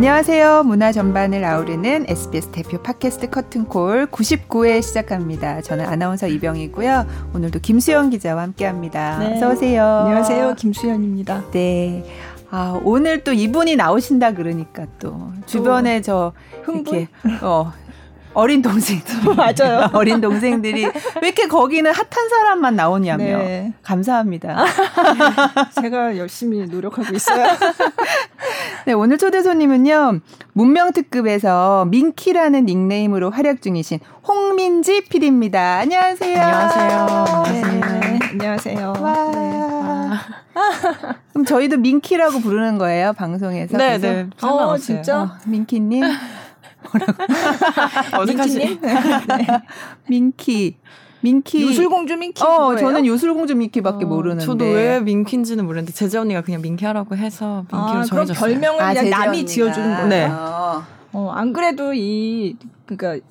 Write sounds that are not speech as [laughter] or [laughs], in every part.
안녕하세요. 문화 전반을 아우르는 SBS 대표 팟캐스트 커튼콜 99회 시작합니다. 저는 아나운서 이병이고요. 오늘도 김수영 기자와 함께합니다. 네. 어서 오세요. 안녕하세요. 김수현입니다. 네. 아, 오늘 또 이분이 나오신다 그러니까 또 주변에 저 흥분? 이렇게 어 어린 동생들 [laughs] 맞아요. [laughs] 어린 동생들이 왜 이렇게 거기는 핫한 사람만 나오냐며 네. 감사합니다. [laughs] 제가 열심히 노력하고 있어요. 네, 오늘 초대 손님은요. 문명 특급에서 민키라는 닉네임으로 활약 중이신 홍민지 PD입니다. 안녕하세요. 안녕하세요. 네, 안녕하세요. 와. 네. 그럼 저희도 민키라고 부르는 거예요, 방송에서? 네, 네. 어, 진짜? 어, 민키님? [laughs] 뭐라고? 민키님? [laughs] 네. 민키. 민키. 요술공주 민키. 어, 거예요? 저는 요술공주 민키밖에 어, 모르는데. 저도 왜 민키인지는 모르는데 제재 언니가 그냥 민키 하라고 해서 민키로 아, 정해졌어요. 별명을 아, 그냥 남이 지어주는 거예요. 네. 어, 안 그래도 이 그러니까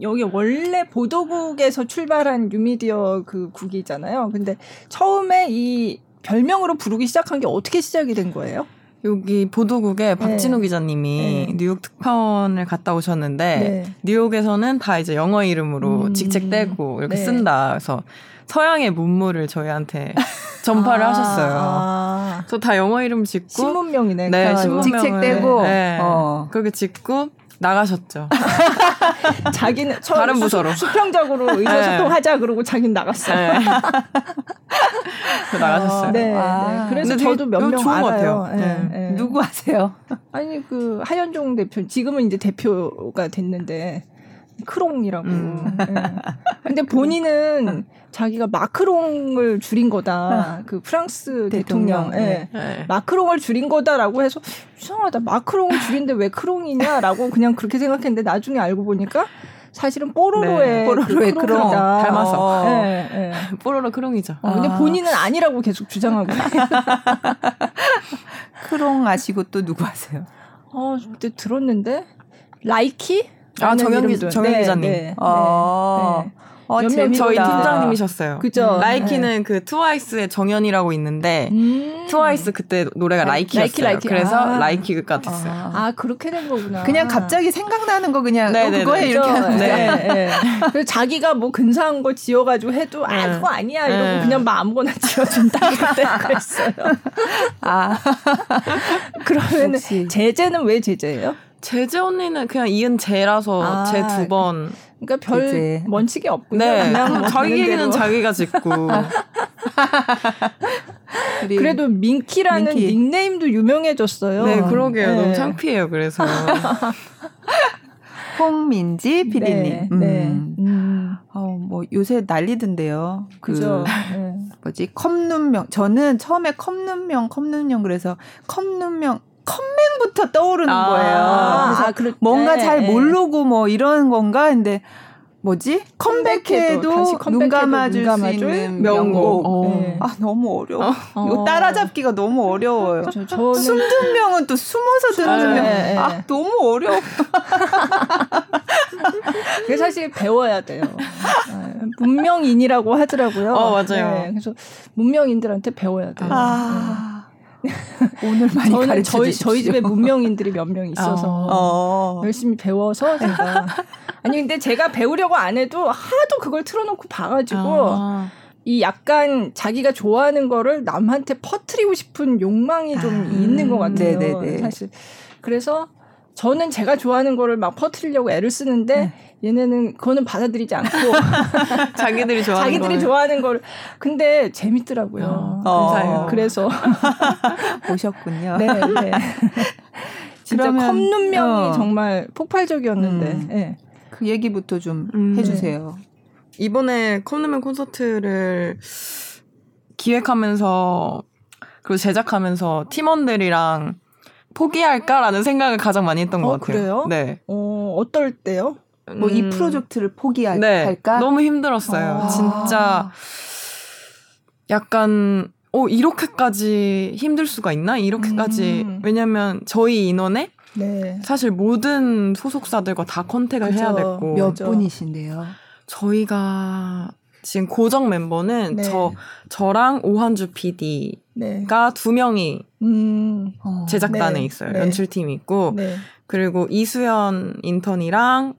여기 원래 보도국에서 출발한 뉴미디어 그 국이잖아요. 근데 처음에 이 별명으로 부르기 시작한 게 어떻게 시작이 된 거예요? 여기 보도국에 네. 박진우 기자님이 네. 뉴욕 특파원을 갔다 오셨는데 네. 뉴욕에서는 다 이제 영어 이름으로 음. 직책 떼고 이렇게 네. 쓴다. 그래서 서양의 문물을 저희한테 전파를 아, 하셨어요. 아. 그래서 다 영어 이름 짓고 신문명이네. 네, 신문명 직책 떼고 네. 어. 그렇게 짓고 나가셨죠. [laughs] [laughs] 자기는 다른 부서로 수, 평적으로 [laughs] 의사소통하자 네. 그러고 자기는 나갔어요. 네. 나가셨어요. 네, 아. 네. 그래서 저도 몇 명 알아요. 네, 네. 누구 아세요? 아니 그 하현종 대표 지금은 이제 대표가 됐는데 크롱이라고. 음. 네. 근데 본인은 자기가 마크롱을 줄인 거다. 그 프랑스 대통령. 대통령. 네. 네. 마크롱을 줄인 거다라고 해서 이상하다. 마크롱을 줄인데 왜 크롱이냐라고 그냥 그렇게 생각했는데 나중에 알고 보니까 사실은 뽀로로의 네. 뽀로로의 그 크롱 닮아서 어. 네, 네. [laughs] 뽀로로 크롱이죠. 어, 근데 아. 본인은 아니라고 계속 주장하고 [laughs] 크롱 아시고 또 누구 아세요? 어 그때 들었는데 라이키? 아 정현 기 네, 기자님. 네, 아. 네. 어, 재밌다. 저희 팀장님이셨어요. 그죠. 라이키는 네. 그 트와이스의 정연이라고 있는데 음~ 트와이스 그때 노래가 라이키였어요. 라이키, 라이키. 그래서 아~ 라이키가 됐어요. 아. 아, 그렇게 된 거구나. 그냥 갑자기 생각나는 거 그냥 네, 어, 그거 해 이렇게 하는 네. 네. 네. 그래서 자기가 뭐 근사한 거 지어가지고 해도 아 네. 그거 아니야 이러고 네. 그냥 막 아무거나 [laughs] 지어준다 그때 그랬어요. [laughs] 아 그러면 제재는 왜 제재예요? 제재 언니는 그냥 이은 제라서 아, 제두 번. 그러니까 별 그치. 원칙이 없고요. 네. 그냥 뭐 자기 얘기는 자기가 짓고. [laughs] 그래도 민키라는 민키. 닉네임도 유명해졌어요. 네, 그러게요. 네. 너무 창피해요. 그래서. [laughs] 홍민지 PD님. 네. 음. 네. 음. 어, 뭐 요새 난리던데요. 그 그죠. 네. 뭐지 컵눈명. 저는 처음에 컵눈명, 컵눈명 그래서 컵눈명 컴맹부터 떠오르는 아, 거예요. 아, 아, 뭔가 잘 네. 모르고 뭐 이런 건가? 근데 뭐지? 컴백해도, 컴백해도 눈 감아줄 수 있는 명곡. 어. 네. 아 너무 어려워. 어. 이거 따라잡기가 너무 어려워요. 저, 저는... 숨든 명은 또 숨어서 듣는 네. 명. 네. 아 너무 어려워. [laughs] 그게 사실 배워야 돼요. 네. 문명인이라고 하더라고요. 어 맞아요. 네. 그래서 문명인들한테 배워야 돼요. 아. [laughs] 오늘 많이 저는 저희 저희 집에 문명인들이 몇 명 있어서 어. 열심히 배워서 제가 [laughs] 아니 근데 제가 배우려고 안 해도 하도 그걸 틀어놓고 봐가지고 어. 이 약간 자기가 좋아하는 거를 남한테 퍼트리고 싶은 욕망이 좀 아. 있는 것 같아요. 네네네. 사실 그래서 저는 제가 좋아하는 거를 막 퍼트리려고 애를 쓰는데 네. 얘네는 그거는 받아들이지 않고 [laughs] 자기들이 좋아하는 자기들이 거를. 좋아하는 걸 근데 재밌더라고요. 어. 그래서 [laughs] 보셨군요. 네, 네. [laughs] 진짜 컵눈명이 어. 정말 폭발적이었는데 음. 네. 그 얘기부터 좀 음. 해주세요. 이번에 컵눈명 콘서트를 기획하면서 그리고 제작하면서 팀원들이랑 포기할까라는 생각을 가장 많이 했던 것 어, 같아요. 그래요? 네. 어, 어떨 때요? 뭐이 음. 프로젝트를 포기할까? 네, 너무 힘들었어요. 아. 진짜 약간 어 이렇게까지 힘들 수가 있나? 이렇게까지 음. 왜냐면 저희 인원에 네. 사실 모든 소속사들과 다 컨택을 그죠. 해야 됐고 몇 분이신데요? 저희가 지금 고정 멤버는 네. 저 저랑 오한주 PD가 네. 두 명이 음. 어. 제작단에 네. 있어요. 네. 연출팀이 있고 네. 그리고 이수연 인턴이랑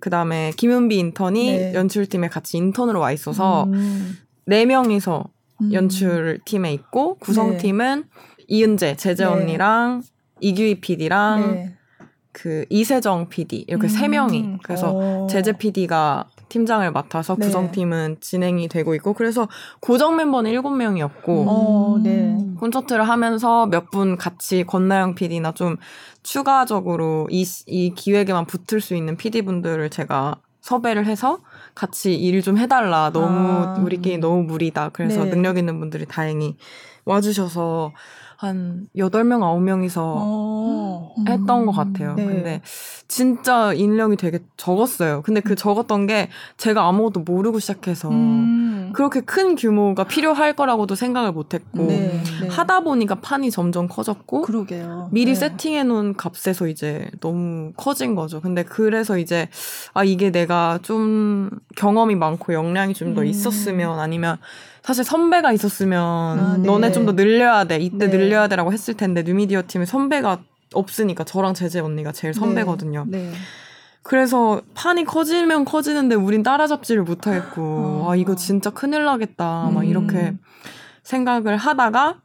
그다음에 김은비 인턴이 네. 연출팀에 같이 인턴으로 와 있어서 음. 네 명이서 음. 연출팀에 있고 구성팀은 이은재 제재 언니랑 이규희 PD랑 그 이세정 PD 이렇게 음. 세 명이 그래서 어. 제재 PD가 팀장을 맡아서 네. 구성팀은 진행이 되고 있고 그래서 고정 멤버는 일곱 명이었고 어, 네. 콘서트를 하면서 몇 분 같이 권나영 PD나 좀 추가적으로 이, 이 기획에만 붙을 수 있는 PD 분들을 제가 섭외를 해서 같이 일 좀 해달라 너무 아. 우리끼리 너무 무리다 그래서 네. 능력 있는 분들이 다행히 와주셔서 한 8명, 9명이서 어. 했던 것 같아요. 네. 근데 진짜 인력이 되게 적었어요. 근데 그 적었던 게 제가 아무것도 모르고 시작해서 음. 그렇게 큰 규모가 필요할 거라고도 생각을 못 했고 네. 네. 하다 보니까 판이 점점 커졌고 그러게요. 미리 네. 세팅해 놓은 값에서 이제 너무 커진 거죠. 근데 그래서 이제 아 이게 내가 좀 경험이 많고 역량이 좀더 음. 있었으면 아니면 사실 선배가 있었으면 아, 네. 너네 좀 더 늘려야 돼 이때 네. 늘려야 돼라고 했을 텐데 뉴미디어 팀에 선배가 없으니까 저랑 제재 언니가 제일 네. 선배거든요. 네. 그래서 판이 커지면 커지는데 우린 따라잡지를 못하겠고 어. 아 이거 진짜 큰일 나겠다 음. 막 이렇게 생각을 하다가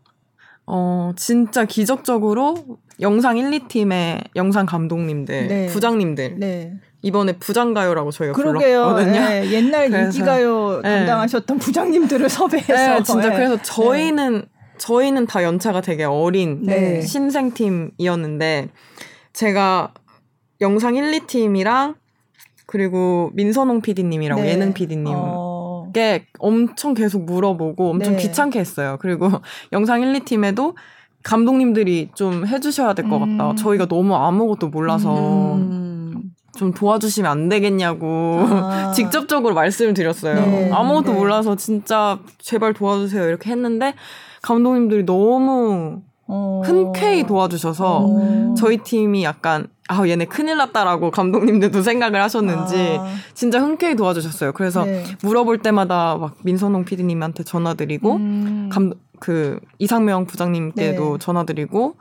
어 진짜 기적적으로 영상 1, 2팀의 영상 감독님들, 네. 부장님들 네. 이번에 부장가요라고 저희가 그러게요. 불렀거든요. 네, 옛날 인기가요 네. 담당하셨던 부장님들을 섭외해서 네, 진짜 네. 그래서 저희는 저희는 다 연차가 되게 어린 네. 신생팀이었는데 제가 영상 1, 2팀이랑 그리고 민선홍 PD님이라고 네. 예능 PD님 어... 게 엄청 계속 물어보고 엄청 네. 귀찮게 했어요. 그리고 영상 1, 2팀에도 감독님들이 좀 해주셔야 될 것 같다. 음. 저희가 너무 아무것도 몰라서 음. 좀 도와주시면 안 되겠냐고 아. [laughs] 직접적으로 말씀을 드렸어요. 네. 아무것도 네. 몰라서 진짜 제발 도와주세요 이렇게 했는데 감독님들이 너무 어. 흔쾌히 도와주셔서 어. 저희 팀이 약간 아 얘네 큰일 났다라고 [laughs] 감독님들도 생각을 하셨는지 아. 진짜 흔쾌히 도와주셨어요. 그래서 네. 물어볼 때마다 막 민선홍 PD님한테 전화드리고 음. 감그 이상명 부장님께도 네. 전화드리고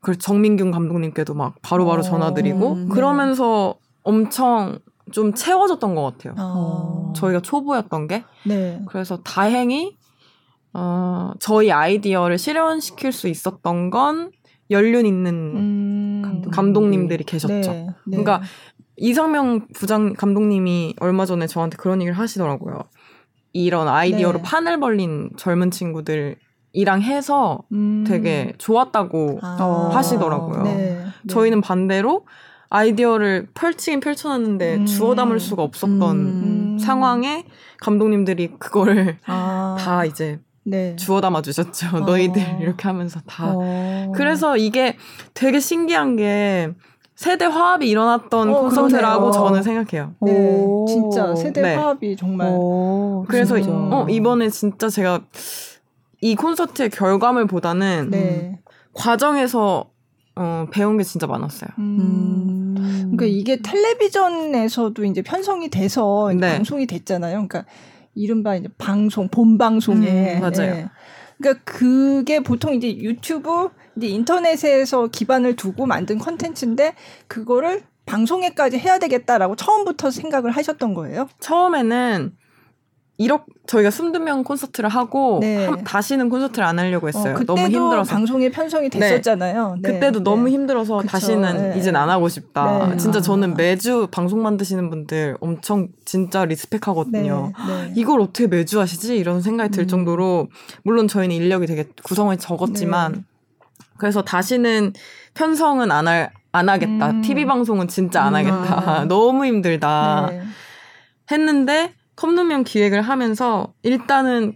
그 정민균 감독님께도 막 바로바로 바로 어. 전화드리고 네. 그러면서 엄청 좀 채워졌던 것 같아요. 어. 저희가 초보였던 게. 네. 그래서 다행히 어, 저희 아이디어를 실현시킬 수 있었던 건 연륜 있는 음, 감독님들이 계셨죠. 네, 네. 그러니까 이상명 부장 감독님이 얼마 전에 저한테 그런 얘기를 하시더라고요. 이런 아이디어로 네. 판을 벌린 젊은 친구들이 랑 해서 음. 되게 좋았다고 아. 하시더라고요. 네, 네. 저희는 반대로 아이디어를 펼치긴 펼쳐놨는데 음. 주워 담을 수가 없었던 음. 상황에 감독님들이 그거를 아. [laughs] 다 이제 네. 주워 담아 주셨죠. 어. 너희들 이렇게 하면서 다. 어. 그래서 이게 되게 신기한 게 세대 화합이 일어났던 어, 콘서트라고 저는 생각해요. 네, 진짜 세대 네. 화합이 정말. 오, 그래서 진짜. 어, 이번에 진짜 제가 이 콘서트의 결과물보다는 네. 과정에서 어, 배운 게 진짜 많았어요. 음. 그러니까 이게 텔레비전에서도 이제 편성이 돼서 네. 방송이 됐잖아요. 그러니까 이른바 이제 방송 본 방송에 음, 맞아요. 예. 그러니까 그게 보통 이제 유튜브 이제 인터넷에서 기반을 두고 만든 컨텐츠인데 그거를 방송에까지 해야 되겠다라고 처음부터 생각을 하셨던 거예요? 처음에는 이렇게 저희가 22명 콘서트를 하고 네. 한, 다시는 콘서트를 안 하려고 했어요. 어, 너무 힘들어서 방송에 편성이 네. 됐었잖아요. 네. 그때도 너무 네. 힘들어서 그쵸. 다시는 네. 이젠 안 하고 싶다. 네. 진짜 저는 매주 방송 만드시는 분들 엄청 진짜 리스펙하거든요. 이걸 어떻게 매주 하시지? 이런 생각이 들 음. 정도로 물론 저희는 인력이 되게 구성원이 적었지만 그래서 다시는 편성은 안 할, 안 하겠다. 음. TV 방송은 진짜 안 하겠다. 음. [laughs] 너무 힘들다. 했는데 컵누면 기획을 하면서 일단은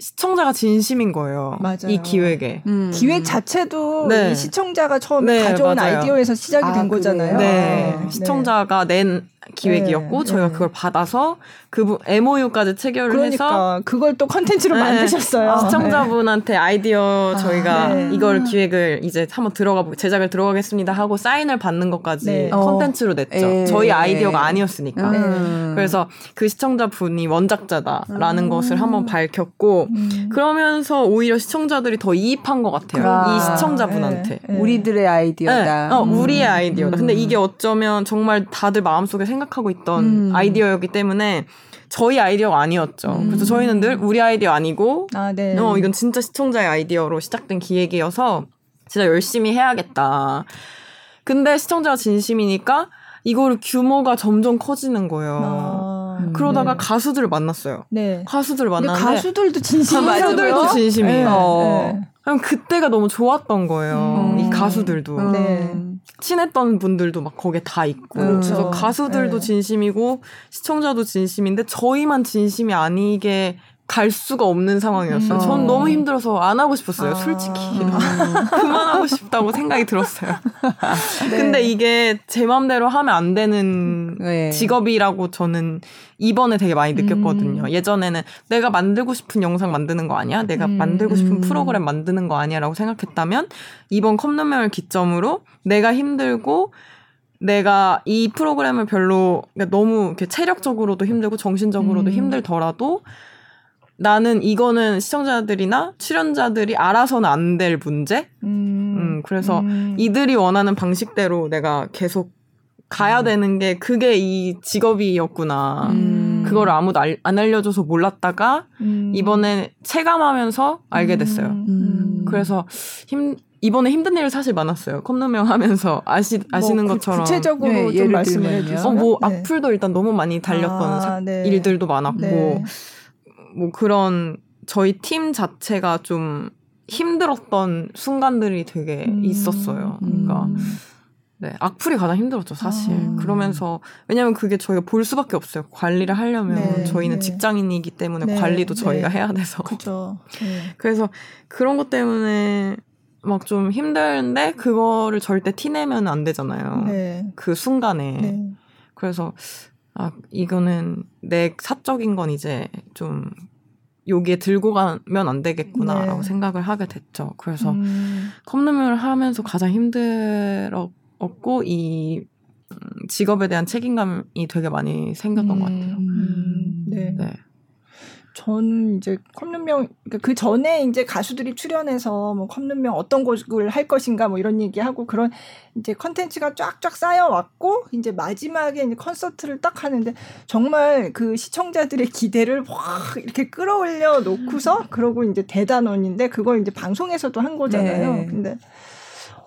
시청자가 진심인 거예요. 맞아요. 이 기획에. 음. 기획 자체도 네. 이 시청자가 처음에 네, 가져온 맞아요. 아이디어에서 시작이 아, 된 거잖아요. 네. 아, 네. 시청자가 낸 기획이었고 네, 저희가 네. 그걸 받아서 그 MOU까지 체결을 그러니까, 해서 그걸 또 컨텐츠로 네, 만드셨어요. 아, 시청자분한테 아이디어 아, 저희가 네. 이걸 기획을 이제 한번 들어가 제작을 들어가겠습니다 하고 사인을 받는 것까지 네. 컨텐츠로 냈죠. 에, 어. 저희 아이디어가 아니었으니까. 음. 그래서 그 시청자분이 원작자다라는 음. 것을 한번 밝혔고 음. 그러면서 오히려 시청자들이 더 이입한 것 같아요. 아, 이 시청자분한테. 우리들의 아이디어다. 어, 우리의 아이디어다. 근데 이게 어쩌면 정말 다들 마음속에 생각하고 있던 음. 아이디어였기 때문에 저희 아이디어가 아니었죠. 음. 그래서 저희는 늘 우리 아이디어 아니고, 아, 네. 어, 이건 진짜 시청자의 아이디어로 시작된 기획이어서 진짜 열심히 해야겠다. 근데 시청자가 진심이니까 이거를 규모가 점점 커지는 거예요. 아, 그러다가 네. 가수들을 만났어요. 네. 가수들을 만났는데 가수들도 진심이에요. 가수들도 진심이에요. 네. 네. 그럼 그때가 너무 좋았던 거예요. 음. 이 가수들도. 음. 네. 친했던 분들도 막 거기에 다 있고. 음. 그래서 가수들도 네. 진심이고 시청자도 진심인데 저희만 진심이 아니게 갈 수가 없는 상황이었어요. 음. 전 너무 힘들어서 안 하고 싶었어요. 아. 솔직히. 음. [laughs] 그만하고 싶다고 생각이 들었어요. [laughs] 네. 근데 이게 제 맘대로 하면 안 되는 네. 직업이라고 저는 이번에 되게 많이 느꼈거든요. 음. 예전에는 내가 만들고 싶은 영상 만드는 거 아니야? 내가 음. 만들고 싶은 음. 프로그램 만드는 거 아니야? 라고 생각했다면 이번 컵라면을 기점으로 내가 힘들고 내가 이 프로그램을 별로 그러니까 너무 이렇게 체력적으로도 힘들고 정신적으로도 음. 힘들더라도 나는 이거는 시청자들이나 출연자들이 알아서는 안 될 문제. 음, 음 그래서 음. 이들이 원하는 방식대로 내가 계속 가야 음. 되는 게 그게 이 직업이었구나. 음. 그걸 아무도 알, 안 알려줘서 몰랐다가 음. 이번에 체감하면서 알게 됐어요. 그래서 힘 이번에 힘든 일을 사실 많았어요. 컵누명 하면서 아시 아시는 뭐 것처럼 구체적으로 네, 좀 말씀을 해주세요. 어, 뭐 네. 악플도 일단 너무 많이 달렸던 아, 사, 네. 일들도 많았고 네. 뭐 그런 저희 팀 자체가 좀 힘들었던 순간들이 되게 음. 있었어요. 그러니까 음. 네, 악플이 가장 힘들었죠, 사실. 아. 그러면서 왜냐면 그게 저희가 볼 수밖에 없어요. 관리를 하려면 네, 저희는 네. 직장인이기 때문에 네, 관리도 저희가 네. 해야 돼서. 그죠. 네. 그래서 그런 것 때문에 막 좀 힘든데 그거를 절대 티내면 안 되잖아요. 네. 그 순간에. 그래서 아, 이거는 내 사적인 건 이제 좀 여기에 들고 가면 안 되겠구나라고 네. 생각을 하게 됐죠. 그래서 음. 컵누을 하면서 가장 힘들었고 이 음, 직업에 대한 책임감이 되게 많이 생겼던 음. 것 같아요. 음. 네. 네. 전 이제 컵눈명 그러니까 그 전에 이제 가수들이 출연해서 뭐 컵눈명 어떤 곡을 할 것인가 뭐 이런 얘기하고 그런 이제 컨텐츠가 쫙쫙 쌓여 왔고 이제 마지막에 이제 콘서트를 딱 하는데 정말 그 시청자들의 기대를 확 이렇게 끌어올려 놓고서 그러고 이제 대단원인데 그걸 이제 방송에서도 한 거잖아요. 네. 근데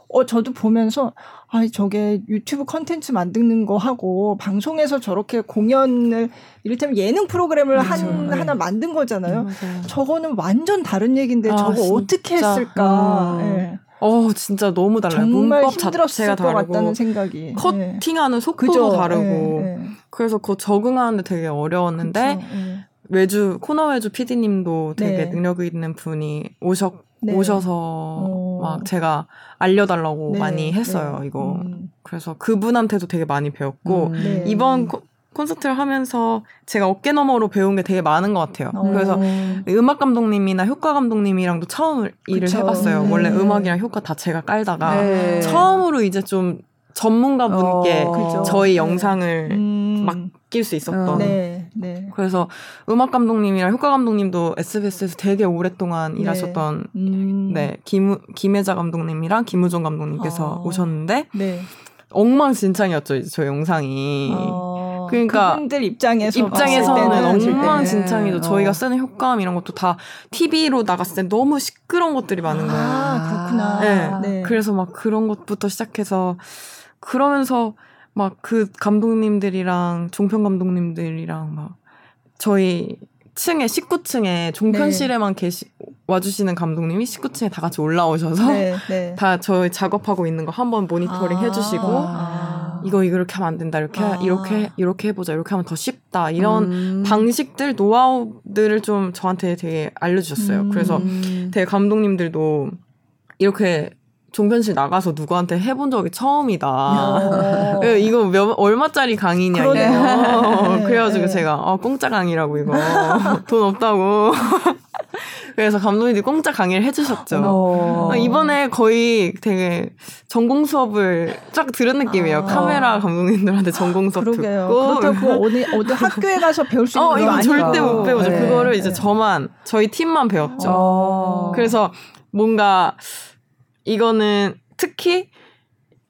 어 저도 보면서 아, 저게 유튜브 컨텐츠 만드는 거 하고 방송에서 저렇게 공연을 이를테면 예능 프로그램을 맞아, 한 네. 하나 만든 거잖아요. 네, 저거는 완전 다른 얘기인데 아, 저거 진짜. 어떻게 했을까? 음. 네. 어 진짜 너무 달라요. 정말 문법 자체가 다르고 같다는 생각이 커팅하는 속도도 그죠? 다르고 네, 네. 그래서 그 적응하는데 되게 어려웠는데 그쵸, 네. 외주 코너 외주 PD님도 되게 능력 있는 분이 오셨 네. 오셔서 어. 막 제가 알려달라고 네. 많이 했어요 네. 이거 음. 그래서 그분한테도 되게 많이 배웠고 음. 네. 이번 코, 콘서트를 하면서 제가 어깨 너머로 배운 게 되게 많은 것 같아요. 어. 그래서 음악 감독님이나 효과 감독님이랑도 처음 일을 그쵸. 해봤어요. 네. 원래 음악이랑 효과 다 제가 깔다가 네. 처음으로 이제 좀 전문가분께 어. 저희 영상을 음. 맡길 수 있었던. 어. 네. 네. 그래서 음악 감독님이랑 효과 감독님도 SBS에서 되게 오랫동안 네. 일하셨던 음. 네 김, 김혜자 감독님이랑 김우종 감독님께서 어. 오셨는데 네. 엉망진창이었죠 이제 저 영상이. 어. 그러니까 그분들 입장에서 입장에서는 엉망진창이죠. 네. 저희가 쓰는 효과음 이런 것도 다 TV로 나갔을 때 너무 시끄러운 것들이 많은 거예요. 아, 그렇구나. 네. 네. 그래서 막 그런 것부터 시작해서 그러면서 막 그 감독님들이랑 종편 감독님들이랑 막 저희 층에 19층에 종편실에만 네. 계시 와주시는 감독님이 19층에 다 같이 올라오셔서 네, 네. [laughs] 다 저희 작업하고 있는 거 한번 모니터링 아~ 해주시고 아~ 이거 이렇게 하면 안 된다 이렇게 아~ 이렇게 이렇게 해보자 이렇게 하면 더 쉽다 이런 음~ 방식들 노하우들을 좀 저한테 되게 알려주셨어요. 음~ 그래서 되게 감독님들도 이렇게 종편실 나가서 누구한테 해본 적이 처음이다. 어. 이거 몇, 얼마짜리 강의냐, 이거. 네. [laughs] 그래가지고 네. 제가, 어, 공짜 강의라고, 이거. [laughs] 돈 없다고. [laughs] 그래서 감독님들이 공짜 강의를 해주셨죠. 어. 이번에 거의 되게 전공 수업을 쫙 들은 느낌이에요. 아. 카메라 감독님들한테 전공 수업 그러게요. 듣고. 그렇다고 어디, 어디 학교에 가서 배울 수 있는 어, 이거 절대 못 배우죠. 네. 그거를 이제 네. 저만, 저희 팀만 배웠죠. 어. 그래서 뭔가 이거는 특히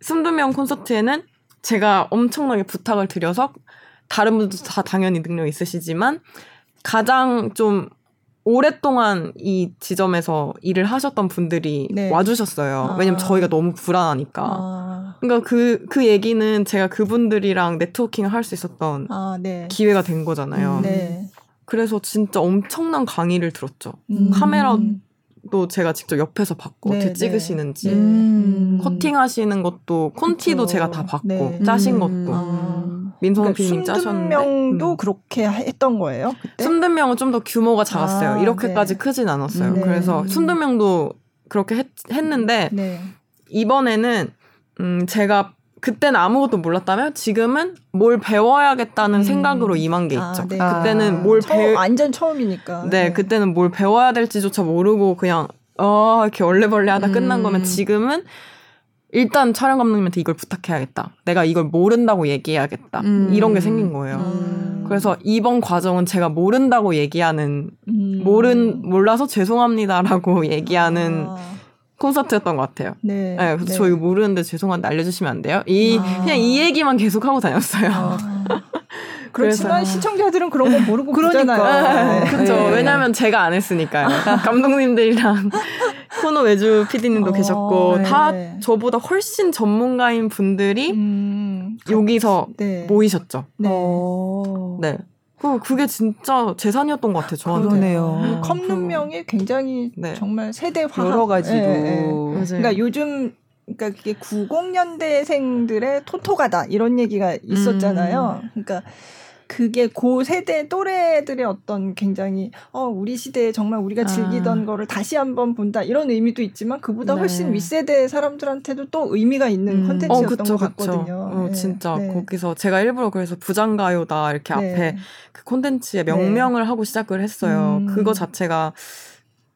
숨두명 콘서트에는 제가 엄청나게 부탁을 드려서 다른 분들도 다 당연히 능력 있으시지만 가장 좀 오랫동안 이 지점에서 일을 하셨던 분들이 네. 와주셨어요. 아. 왜냐면 저희가 너무 불안하니까. 아. 그러니까 그, 그 얘기는 제가 그분들이랑 네트워킹을 할 수 있었던 아, 네. 기회가 된 거잖아요. 음, 네. 그래서 진짜 엄청난 강의를 들었죠. 음. 카메라 도 제가 직접 옆에서 봤고 네, 어떻게 네. 찍으시는지 음. 커팅하시는 것도 콘티도 그쵸. 제가 다 봤고 네. 짜신 것도 음. 민성 그러니까 PD님 짜셨는데 명도 음. 그렇게 했던 거예요? 그때? 순든명은 좀 더 규모가 작았어요. 아, 이렇게까지 네. 크진 않았어요. 네. 그래서 순든명도 그렇게 했, 했는데 네. 이번에는 음 제가 그때는 아무것도 몰랐다면 지금은 뭘 배워야겠다는 음. 생각으로 임한 게 아, 있죠. 아, 네. 그때는 뭘 배워 완전 처음이니까. 네, 네, 그때는 뭘 배워야 될지조차 모르고 그냥 어 이렇게 얼레벌레 하다 음. 끝난 거면 지금은 일단 촬영 감독님한테 이걸 부탁해야겠다. 내가 이걸 모른다고 얘기해야겠다. 음. 이런 게 생긴 거예요. 음. 그래서 이번 과정은 제가 모른다고 얘기하는 음. 모른 몰라서 죄송합니다라고 얘기하는 아. 콘서트였던 것 같아요. 네. 네 그래서 네. 저 이거 모르는데 죄송한데 알려주시면 안 돼요? 이 아. 그냥 이 얘기만 계속 하고 다녔어요. 아. [laughs] 그렇지만 시청자들은 그런 거 모르고 그러니까. 네. 그렇죠. 네. 왜냐하면 제가 안 했으니까요. [laughs] 감독님들이랑 [laughs] 코노 외주 PD님도 어, 계셨고 네. 다 저보다 훨씬 전문가인 분들이 음, 여기서 네. 모이셨죠. 네. 어. 네. 그 그게 진짜 재산이었던 것 같아요. 저한테. 그러네요. 컵눈명이 굉장히 네. 정말 세대화 여러 가지로. 네, 네. 그러니까 요즘 그러니까 그게 90년대생들의 토토가다 이런 얘기가 있었잖아요. 음. 그러니까 그게 고 세대 또래들의 어떤 굉장히 어 우리 시대에 정말 우리가 아. 즐기던 아. 거를 다시 한번 본다 이런 의미도 있지만 그보다 네. 훨씬 윗세대 사람들한테도 또 의미가 있는 음. 컨텐츠였던 어, 그쵸, 것 같거든요. 어, 네. 진짜 네. 거기서 제가 일부러 그래서 부장가요다 이렇게 네. 앞에 그 명명을 네. 하고 시작을 했어요. 음. 그거 자체가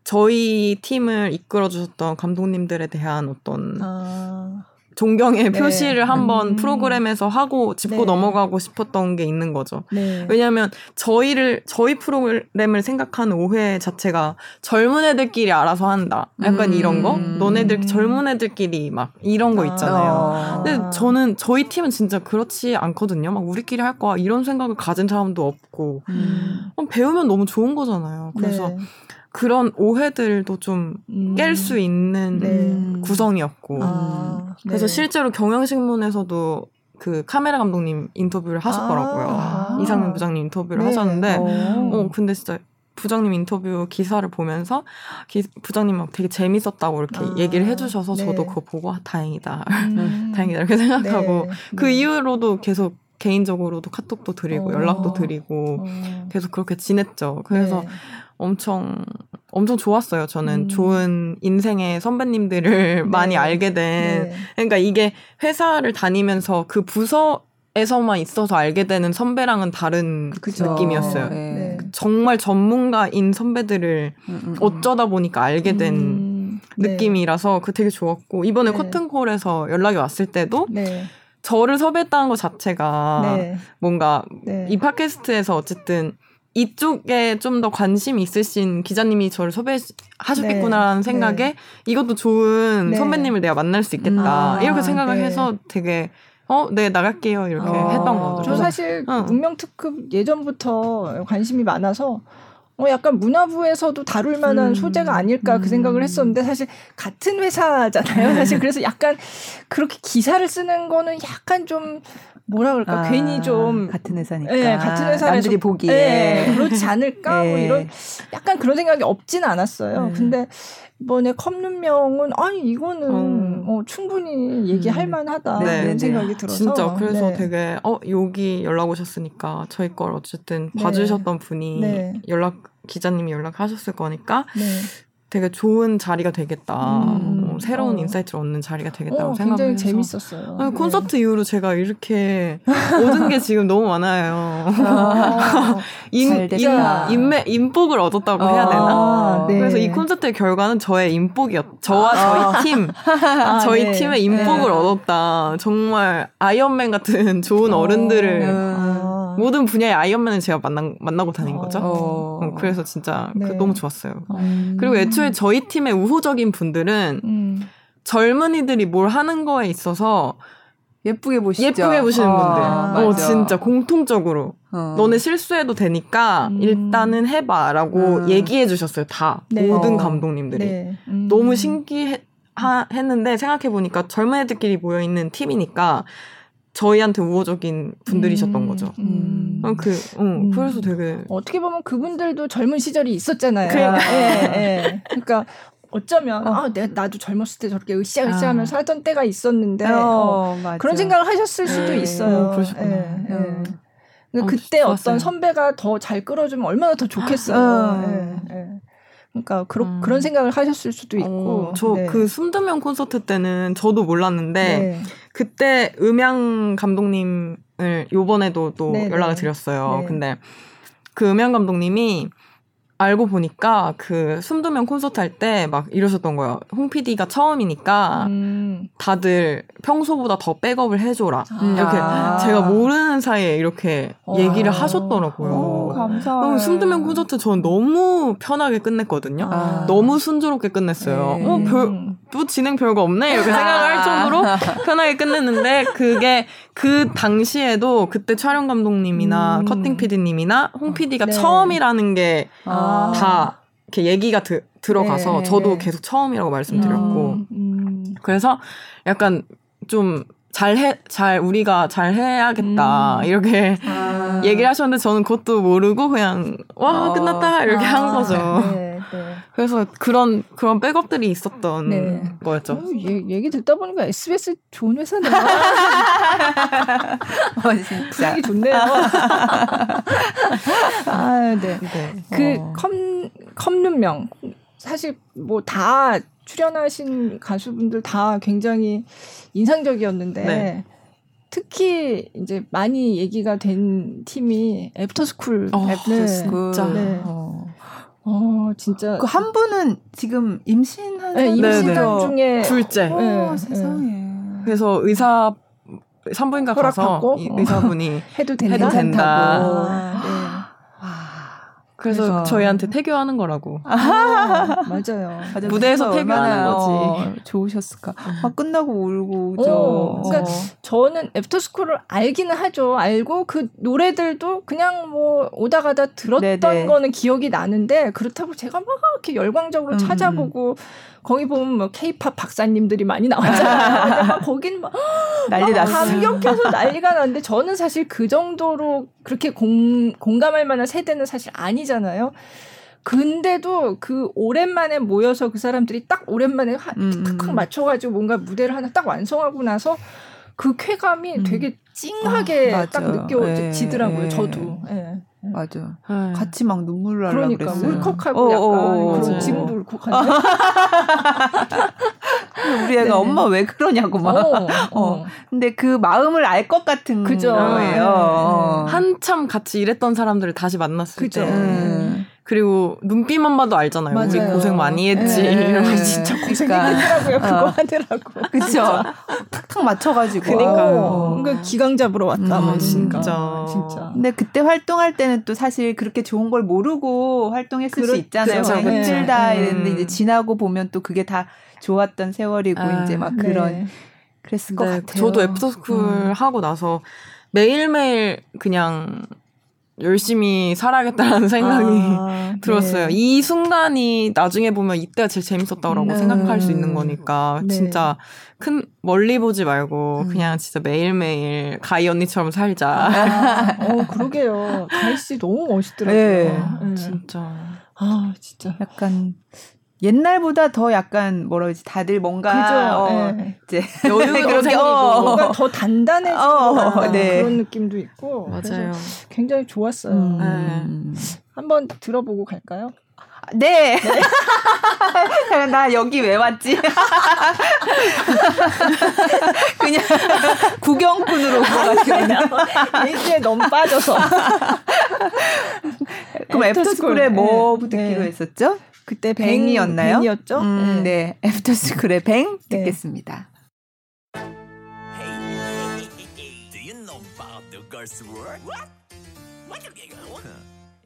저희 팀을 이끌어 주셨던 감독님들에 대한 어떤 아. 존경의 네. 표시를 한번 음. 프로그램에서 하고 짚고 네. 넘어가고 싶었던 게 있는 거죠. 네. 왜냐하면 저희를 저희 프로그램을 생각하는 오해 자체가 젊은 애들끼리 알아서 한다. 약간 음. 이런 거. 너네들 젊은 애들끼리 막 이런 거 있잖아요. 아. 근데 저는 저희 팀은 진짜 그렇지 않거든요. 막 우리끼리 할 거야 이런 생각을 가진 사람도 없고 음. 배우면 너무 좋은 거잖아요. 그래서 네. 그런 오해들도 좀 깰수 음. 있는 네. 구성이었고 아, 그래서 네. 실제로 경영신문에서도 그 카메라 감독님 인터뷰를 하셨더라고요 아, 이상민 부장님 인터뷰를 네. 하셨는데 오. 어 근데 진짜 부장님 인터뷰 기사를 보면서 기, 부장님 막 되게 재밌었다고 이렇게 아, 얘기를 해주셔서 네. 저도 그거 보고 아, 다행이다 음. [laughs] 다행이다 이렇게 생각하고 네. 그 네. 이후로도 계속 개인적으로도 카톡도 드리고 어. 연락도 드리고 어. 계속 그렇게 지냈죠. 그래서 네. 엄청 엄청 좋았어요. 저는 음. 좋은 인생의 선배님들을 [laughs] 네. 많이 알게 된. 네. 그러니까 이게 회사를 다니면서 그 부서에서만 있어서 알게 되는 선배랑은 다른 그쵸. 느낌이었어요. 네. 정말 전문가인 선배들을 음, 음, 음. 어쩌다 보니까 알게 된 음. 네. 느낌이라서 그 되게 좋았고 이번에 네. 커튼콜에서 연락이 왔을 때도 네. 저를 섭외했다는 것 자체가 뭔가 이 팟캐스트에서 어쨌든 이쪽에 좀 더 관심이 있으신 기자님이 저를 섭외하셨겠구나라는 네. 생각에 네. 이것도 좋은 네. 선배님을 내가 만날 수 있겠다. 아, 이렇게 생각을 네. 해서 되게 어, 네, 나갈게요. 이렇게 어, 했던 거죠. 저 사실 어. 운명 특급 예전부터 관심이 많아서 어, 약간 문화부에서도 다룰 만한 음, 소재가 아닐까 그 생각을 음. 했었는데 사실 같은 회사잖아요. 사실 그래서 약간 그렇게 기사를 쓰는 거는 약간 좀 뭐라 그럴까 아, 괜히 좀 같은 회사니까 네, 같은 회사에서 남들이 보기에 네, 그렇지 않을까 네. 뭐 [laughs] 이런 약간 그런 생각이 없지는 않았어요. 네. 근데 이번에 컵눈명은 아니 이거는 음. 어, 충분히 얘기할 음. 만하다 네, 이런 네. 생각이 들어서 진짜 그래서 되게 어 여기 연락 오셨으니까 저희 걸 어쨌든 봐주셨던 분이 연락 기자님이 연락하셨을 거니까 되게 좋은 자리가 되겠다. 음. 어, 새로운 어. insight를 얻는 자리가 되겠다고 어, 생각해서 굉장히 재밌었어요. 네. 콘서트 이후로 제가 이렇게 [laughs] 모든 게 지금 너무 많아요. 아, [laughs] 인, 인, 인매, 인복을 얻었다고 해야 되나? 아, 네. 그래서 이 콘서트의 결과는 저의 인복이었, 저와 아. 저희 팀, 아, 저희 네. 팀의 인복을 네. 얻었다. 정말 아이언맨 같은 좋은 어른들을 어. 모든 분야의 아이언맨을 제가 만나, 만나고 다닌 거죠. 어. 어 그래서 진짜 그 네. 그 너무 좋았어요. 음. 그리고 애초에 저희 팀의 우호적인 분들은 음. 젊은이들이 뭘 하는 거에 있어서 예쁘게 보시죠. 예쁘게 보시는 아, 분들. 어, 진짜 공통적으로. 어. 너네 실수해도 되니까 음. 일단은 해봐 라고 음. 얘기해 주셨어요. 다. 네. 모든 어. 감독님들이. 네. 음. 너무 신기했는데 생각해보니까 젊은 애들끼리 모여있는 팀이니까 저희한테 우호적인 분들이셨던 음, 거죠. 음. 아, 그, 어, 음. 그래서 되게 어떻게 보면 그분들도 젊은 시절이 있었잖아요. 그러니까, 예, 예. 그러니까 어쩌면 어. 아, 내가 나도 젊었을 때 저렇게 으쌰으쌰하면서 아. 살던 때가 있었는데 어, 어, 그런 생각을 하셨을 수도 네. 있어요. 어, 그러셨구나. 예, 예. 음. 그러니까 그때 어떤 선배가 더 잘 끌어주면 얼마나 더 좋겠어요. 어. 예, 예. 그러니까 그러, 음. 그런 생각을 하셨을 수도 있고. 어, 저그 네. 숨두명 콘서트 때는 저도 몰랐는데 네. 그때 음향 감독님을 요번에도 또 네, 네. 연락을 드렸어요. 네. 근데 그 음향 감독님이 알고 보니까 그 숨두명 콘서트 할 때 막 이러셨던 거예요. 홍 PD가 처음이니까 음. 다들 평소보다 더 백업을 해줘라. 아. 이렇게 제가 모르는 사이에 이렇게 어. 얘기를 하셨더라고요. 오, 감사해요. 숨두명 콘서트 전 너무 편하게 끝냈거든요. 아. 너무 순조롭게 끝냈어요. 네. 어, 별, 또 진행 별거 없네 이렇게 생각할 [laughs] 정도로 편하게 끝냈는데 그게 그 당시에도 그때 촬영 감독님이나 음. 커팅 PD님이나 홍 PD가 네. 처음이라는 게다 아. 이렇게 얘기가 드, 들어가서 네. 저도 계속 처음이라고 말씀드렸고 음. 음. 그래서 약간 좀 잘해 잘 우리가 잘 해야겠다 음. 이렇게 아. 얘기를 하셨는데 저는 그것도 모르고 그냥 와 어. 끝났다 이렇게 아. 한 거죠. 네, 네. 그래서 그런 그런 백업들이 있었던 네. 거였죠. 어, 얘, 얘기 듣다 보니까 SBS 좋은 회사네요. [laughs] 어, 진짜 분위기 좋네요. [laughs] 아, 네. 네. 그 어. 컴, 컴눈명 사실 뭐 다 출연하신 가수분들 다 굉장히 인상적이었는데 네. 특히 이제 많이 얘기가 된 팀이 애프터스쿨. 어, 애프터스쿨. 진짜. 네. 어. 어, 진짜. 그 한 분은 지금 임신한 네, 임신 중에 둘째. 어, 네, 세상에. 그래서 의사 산부인과 가서 의사분이 [laughs] 해도 된다. 해도 된다. 아, 네. 그래서, 그래서, 저희한테 태교하는 거라고. 아, 맞아요. 맞아, 무대에서 태교하는 거지. 어, 좋으셨을까. 막 음. 아, 끝나고 울고 오 어, 그러니까 어. 저는 애프터스쿨을 알기는 하죠. 알고 그 노래들도 그냥 뭐 오다 가다 들었던 네네. 거는 기억이 나는데 그렇다고 제가 막 이렇게 열광적으로 음. 찾아보고 거기 보면 뭐 케이팝 박사님들이 많이 나왔잖아요. 막 [laughs] 거긴 막 난리 났어. 감격해서 난리가 났는데 저는 사실 그 정도로 그렇게 공, 공감할 만한 세대는 사실 아니잖아요. 근데도 그 오랜만에 모여서 그 사람들이 딱 오랜만에 탁탁 음, 음. 맞춰가지고 뭔가 무대를 하나 딱 완성하고 나서 그 쾌감이 음. 되게 찡하게 아, 딱 느껴지더라고요. 예, 저도. 예. 맞아. 네. 같이 막 눈물 날라 그러니까 그랬어요. 울컥하고 어, 약간 어, 어, 지금도 울컥한데. [laughs] 우리 애가 네. 엄마 왜 그러냐고 막. [laughs] 어, 어. 근데 그 마음을 알 것 같은 그죠. 거예요. 네. 한참 같이 일했던 사람들을 다시 만났을 그죠. 때. 음. 그리고 눈빛만 봐도 알잖아요. 맞아요. 우리 고생 많이 했지. 네. 이러면 진짜 고생했더라고요. 그러니까. 그거 하느라고. 그쵸. 탁탁 맞춰가지고. 그니까. 어. 그러니까 기강 잡으러 왔다. 음, 진짜. 진짜. 근데 그때 활동할 때는 또 사실 그렇게 좋은 걸 모르고 활동했을 그렇, 수 있잖아요. 그렇죠. 힘들다 네. 이랬는데 음. 이제 지나고 보면 또 그게 다 좋았던 세월이고 아, 이제 막 그런 네. 그랬을 것 같아요. 저도 애프터스쿨 음. 하고 나서 매일매일 그냥 열심히 살아야겠다는 생각이 아, [laughs] 들었어요. 네. 이 순간이 나중에 보면 이때가 제일 재밌었다고 네. 생각할 수 있는 거니까 네. 진짜 큰 멀리 보지 말고 음. 그냥 진짜 매일매일 가희 언니처럼 살자. 아, 어 [laughs] 그러게요. 가희 씨 너무 멋있더라고요. 네. 네. 진짜. 아 진짜 약간 옛날보다 더 약간 뭐라 그러지 다들 뭔가 그죠. 어, 네. 이제 여유도 [laughs] 생기고 어, 뭔가 더 단단해진 어, 네. 그런 느낌도 있고 맞아요. 굉장히 좋았어요. 음. 네. 한번 들어보고 갈까요? 네. 네. [laughs] 나 여기 왜 왔지? [laughs] 그냥 구경꾼으로 가지고 얘기에 너무 빠져서. 그럼 애프터스쿨에 뭐 네. 듣기로 네. 했었죠? 그때 뱅 이었나요? 뱅이었죠? 음, 네. 네. 애프터스쿨의 뱅 네. 듣겠습니다.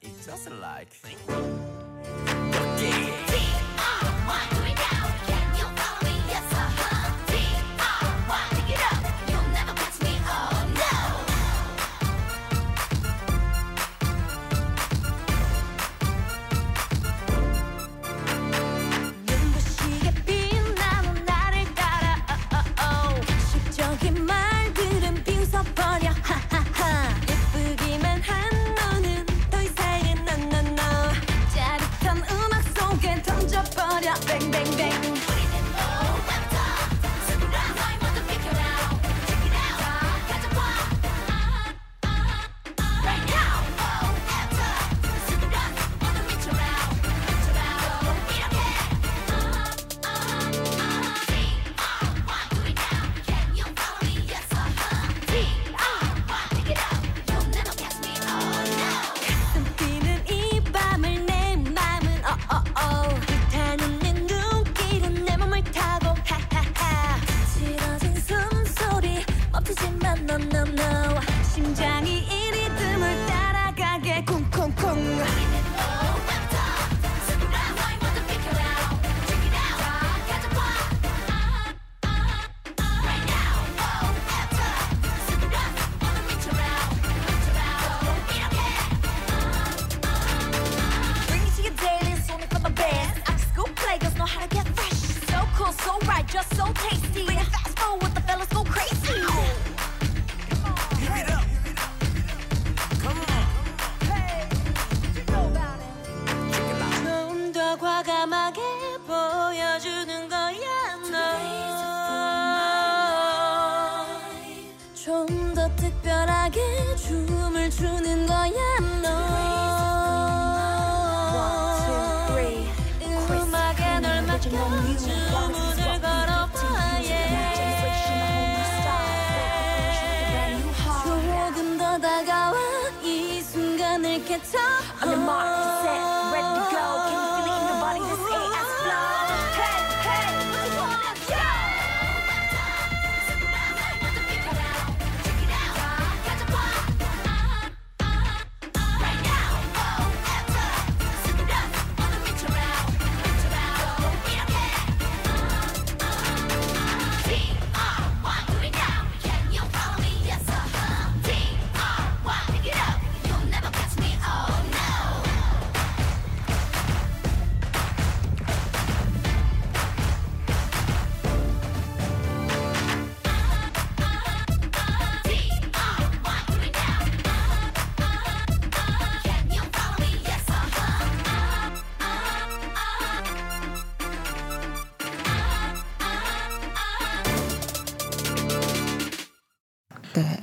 It's just like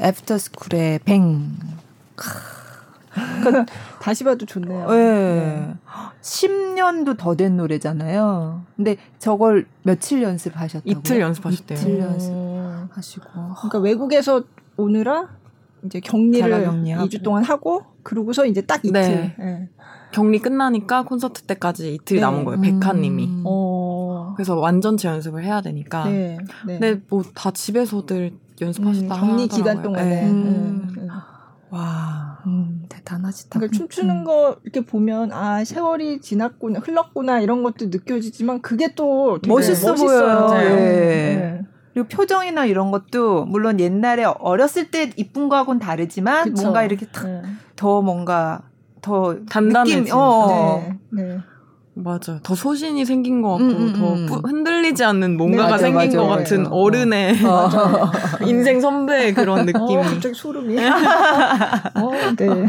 애프터스쿨의 뱅. 그러니까 다시 봐도 좋네요. 네. 네. 10년도 더 된 노래잖아요. 근데 저걸 며칠 연습하셨다고요? 이틀 연습하셨대요. 이틀 연습하시고. 그러니까 외국에서 오느라 이제 격리를 2주 동안 하고 그러고서 이제 딱 이틀. 네. 네. 격리 끝나니까 콘서트 때까지 이틀 네. 남은 거예요. 백화님이. 음. 어. 그래서 완전체 연습을 해야 되니까. 네. 네. 근데 뭐 다 집에서들 연습하셨다. 음, 격리 기간 동안에. 네. 음. 음. 와, 음, 대단하시다. 그러니까 춤추는 음. 거 이렇게 보면 아 세월이 지났구나, 흘렀구나 이런 것도 느껴지지만 그게 또 멋있어 보여요. 네. 네. 그리고 표정이나 이런 것도 물론 옛날에 어렸을 때 이쁜 거하고는 다르지만 그쵸. 뭔가 이렇게 탁더 네. 뭔가 더 단단해진. 느낌, 어, 어. 네. 네. 맞아. 더 소신이 생긴 것 같고, 음, 음, 더 음. 흔들리지 않는 뭔가가 네, 생긴 맞아, 것 같은 네. 어른의 어. [laughs] 인생 선배의 그런 어, 느낌이. 어, 갑자기 소름이. [laughs] 어, 네.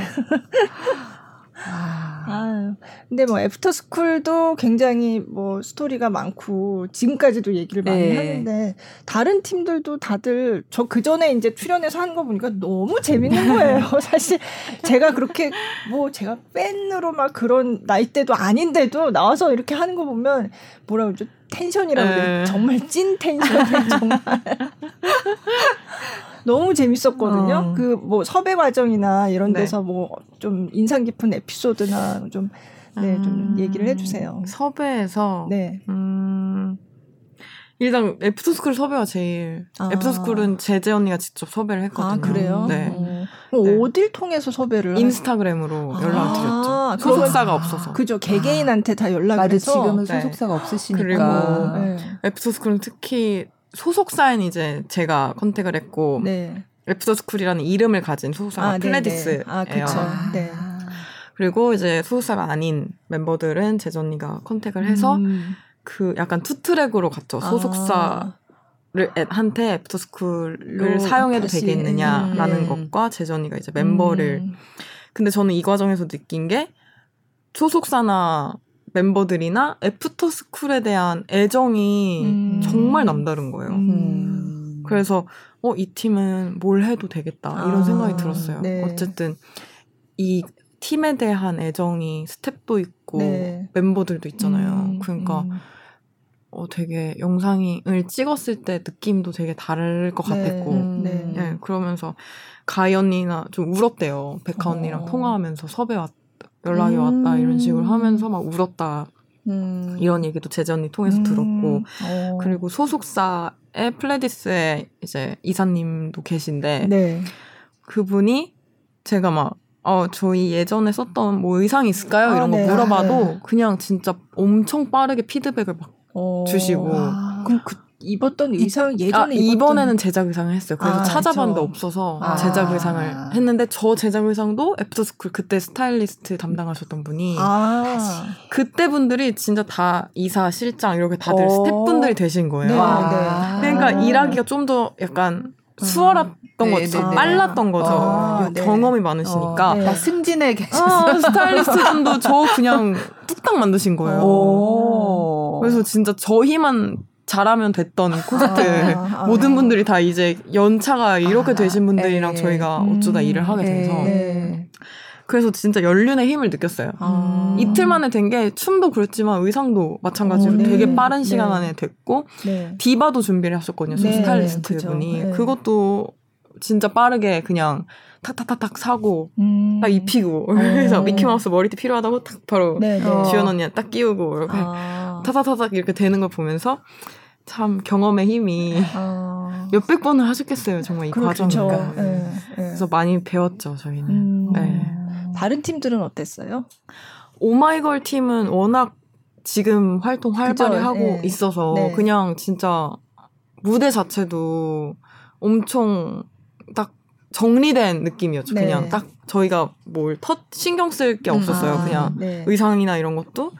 아, 근데 뭐 애프터 스쿨도 굉장히 뭐 스토리가 많고 지금까지도 얘기를 많이 네. 하는데 다른 팀들도 다들 저 그 전에 이제 출연해서 하는 거 보니까 너무 재밌는 거예요. [laughs] 사실 제가 그렇게 뭐 제가 팬으로 막 그런 나이대도 아닌데도 나와서 이렇게 하는 거 보면 뭐라 그러죠? tension이라고 그래 정말 찐 텐션 정말 [laughs] 너무 재밌었거든요. 어. 그뭐 섭외 과정이나 이런 네. 데서 네. 뭐 뭐좀 인상 깊은 에피소드나 좀 네, 좀 음. 얘기를 해주세요. 섭외에서 네. 음, 일단 애프터스쿨 섭외가 제일 아. 애프터스쿨은 재재 언니가 직접 섭외를 했거든요. 아 그래요? 네. 어. 네. 어딜 통해서 섭외를? 인스타그램으로 아. 연락을 드렸죠. 소속사가 없어서. 그죠. 개개인한테 다 연락을 맞아, 해서. 지금은 네. 소속사가 네. 없으시니까. 그리고 네. 애프터스쿨은 특히 소속사엔 이제 제가 contact을 했고 네. 애프터스쿨이라는 이름을 가진 소속사가 아, 플레디스예요. 아, 그렇죠. 네. 그리고 이제 소속사가 아닌 멤버들은 재재 언니가 contact을 해서 음. 그 약간 two track으로 갔죠. 아. 소속사를 한테 애프터 스쿨을 사용해도 다시, 되겠느냐라는 음. 것과 재재 언니가 이제 멤버를 음. 근데 저는 이 과정에서 느낀 게 소속사나 멤버들이나 애프터 스쿨에 대한 애정이 음. 정말 남다른 거예요. 음. 그래서 어 이 팀은 뭘 해도 되겠다 이런 아, 생각이 들었어요. 네. 어쨌든 이 팀에 대한 애정이 스태프도 있고 네. 멤버들도 있잖아요. 음, 그러니까 음. 어, 되게 영상을 찍었을 때 느낌도 되게 다를 것 네, 같았고, 음, 네. 네. 그러면서 가희 언니나 좀 울었대요. 백화 언니랑 어. 통화하면서 섭외 왔, 연락이 음. 왔다 이런 식으로 하면서 막 울었다. 음. 이런 얘기도 제재 언니 통해서 음. 들었고, 어. 그리고 소속사의 플레디스에 이제 이사님도 계신데, 네. 그분이 제가 막 어, 저희 예전에 썼던 뭐 의상 있을까요? 아, 이런 거 네. 물어봐도 네. 그냥 진짜 엄청 빠르게 피드백을 막 어. 주시고. 아. 그럼 그 입었던 의상 예전에 아, 이번에는 제작 의상을 했어요. 그래서 아, 찾아봤는데 그렇죠. 없어서 아. 제작 의상을 했는데 저 제작 의상도 애프터스쿨 그때 스타일리스트 담당하셨던 분이 아. 그때 분들이 진짜 다 이사 실장 이렇게 다들 오. 어. 스태프분들이 되신 거예요. 네, 네. 그러니까 일하기가 좀 더 약간 음. 수월 했던 네, 거죠. 네, 네. 빨랐던 거죠. 아, 네. 경험이 많으시니까. 어, 네. 승진해 계셨어요. 아, 스타일리스트 분도 [laughs] 저 그냥 뚝딱 만드신 거예요. 오. 그래서 진짜 저희만 잘하면 됐던 콘서트 아, 아, 모든 분들이 다 이제 연차가 이렇게 아, 되신 분들이랑 저희가 어쩌다 음, 일을 하게 돼서 그래서 진짜 연륜의 힘을 느꼈어요. 아. 이틀 만에 된 게 춤도 그렇지만 의상도 마찬가지로 어, 네. 되게 빠른 시간 네. 안에 됐고 네. 디바도 준비를 하셨거든요. 네. 스타일리스트 분이 네. 그것도 진짜 빠르게 그냥 탁탁탁탁 사고 음. 딱 입히고 어. 그래서 미키마우스 머리띠 필요하다고 탁 바로 네, 주연 언니가 딱 끼우고 이렇게 아. 타타타닥 이렇게 되는 걸 보면서 참 경험의 힘이 어. 몇백 번을 하셨겠어요 정말 이 과정이니까 네, 그래서 많이 배웠죠 저희는 음. 네. 다른 팀들은 어땠어요? 오마이걸 팀은 워낙 지금 활동 활발히 그죠? 하고 네. 있어서 네. 그냥 진짜 무대 자체도 엄청 딱 정리된 느낌이었죠. 네. 그냥 딱 저희가 뭘 터 신경 쓸 게 없었어요. 음, 그냥 네. 의상이나 이런 것도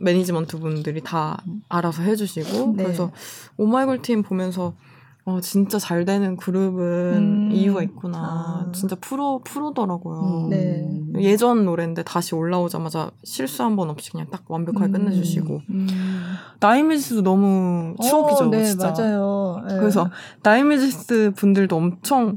매니지먼트 분들이 다 알아서 해주시고 네. 그래서 오마이걸 팀 보면서 어, 진짜 잘 되는 그룹은 음. 이유가 있구나. 아. 진짜 프로, 프로더라고요. 음. 네. 예전 노래인데 다시 올라오자마자 실수 한 번 없이 그냥 딱 완벽하게 음. 끝내주시고. 음. 나이미지스도 너무 추억이죠, 어, 네, 진짜. 맞아요. 네. 그래서 나이미지스 분들도 엄청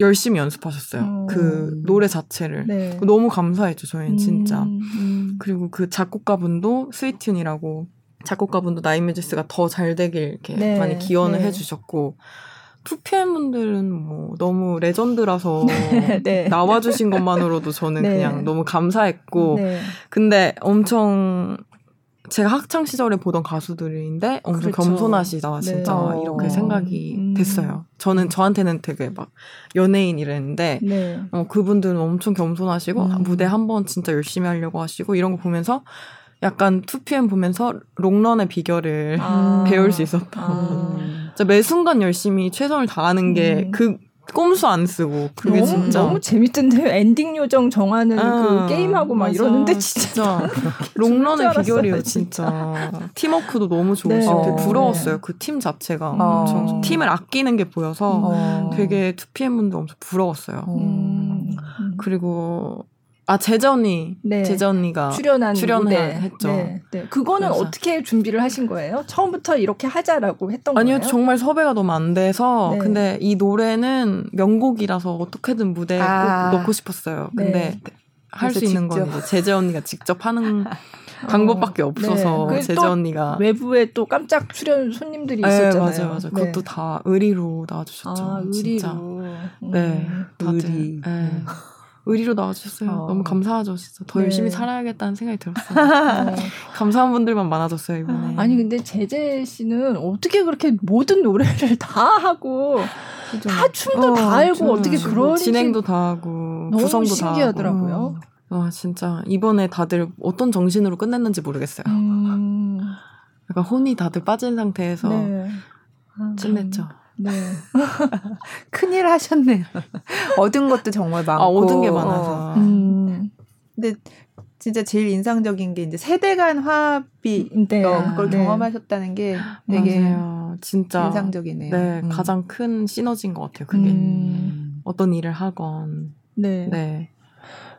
열심히 연습하셨어요. 음. 그 노래 자체를. 네. 너무 감사했죠, 저희는 진짜. 음. 그리고 그 작곡가분도 스위튠이라고 작곡가분도 나이뮤지스가 더 잘 되길 이렇게 네, 많이 기원을 네. 해주셨고 2PM 분들은 뭐 너무 레전드라서 [laughs] 네, 네. 나와주신 것만으로도 저는 네. 그냥 너무 감사했고 네. 근데 엄청 제가 학창 시절에 보던 가수들인데 엄청 그렇죠. 겸손하시다 진짜 어. 이렇게 생각이 음. 됐어요. 저는 저한테는 되게 막 연예인 이랬는데 어, 그분들은 엄청 겸손하시고 음. 무대 한 번 진짜 열심히 하려고 하시고 이런 거 보면서 약간 2PM 보면서 롱런의 비결을 아. [laughs] 배울 수 있었다. 아. 진짜 매 순간 열심히 최선을 다하는 게그 음. 꼼수 안 쓰고 그게 너무, 진짜 너무 재밌던데요. 엔딩 요정 정하는 아, 그 게임하고 막 맞아. 이러는데 진짜, 진짜 [laughs] 롱런의 비결이에요 진짜. 팀워크도 너무 좋으시고 네. 부러웠어요. 그 팀 자체가 어. 엄청 팀을 아끼는 게 보여서 어. 되게 2PM 분들 엄청 부러웠어요. 음. 그리고 아 제자 언니, 네. 제자 언니가 출연한 출연했죠. 네, 네. 그거는 그래서. 어떻게 준비를 하신 거예요? 처음부터 이렇게 하자라고 했던 아니요, 거예요? 정말 섭외가 너무 안 돼서 네. 근데 이 노래는 명곡이라서 어떻게든 무대에 아. 꼭 넣고 싶었어요. 근데 네. 할수 있는 건 제재 언니가 직접 하는 [laughs] 방법밖에 어, 없어서 네. 제재 언니가 외부에 또 깜짝 출연 손님들이 네, 있었잖아요. 맞아요, 맞아요. 그것도 다 의리로 나와주셨죠. 아, 의리로. 진짜. 네, 음, 다들. 의리. 네. 의리로 나와주셨어요. 어. 너무 감사하죠, 진짜. 더 네. 열심히 살아야겠다는 생각이 들었어요. [laughs] 어. 감사한 분들만 많아졌어요, 이번에. 아니, 근데 제재 씨는 어떻게 그렇게 모든 노래를 [laughs] 다 하고, 다 춤도 어, 다 알고, 어떻게 그런. 진행도 다 하고, 구성도 신기하더라고요. 다 하고. 와, 진짜. 이번에 다들 어떤 정신으로 끝냈는지 모르겠어요. 음. 약간 혼이 다들 빠진 상태에서 네. 끝냈죠. 네. [laughs] 큰일 하셨네요. 얻은 것도 정말 많고. 아, 얻은 게 많아서. 음. 근데 진짜 제일 인상적인 게 이제 세대 간 화합이 네. 그걸 네. 경험하셨다는 게 [gasps] 되게 맞아요. 진짜 인상적이네요. 네, 음. 가장 큰 시너지인 것 같아요. 그게 음. 어떤 일을 하건. 네. 네.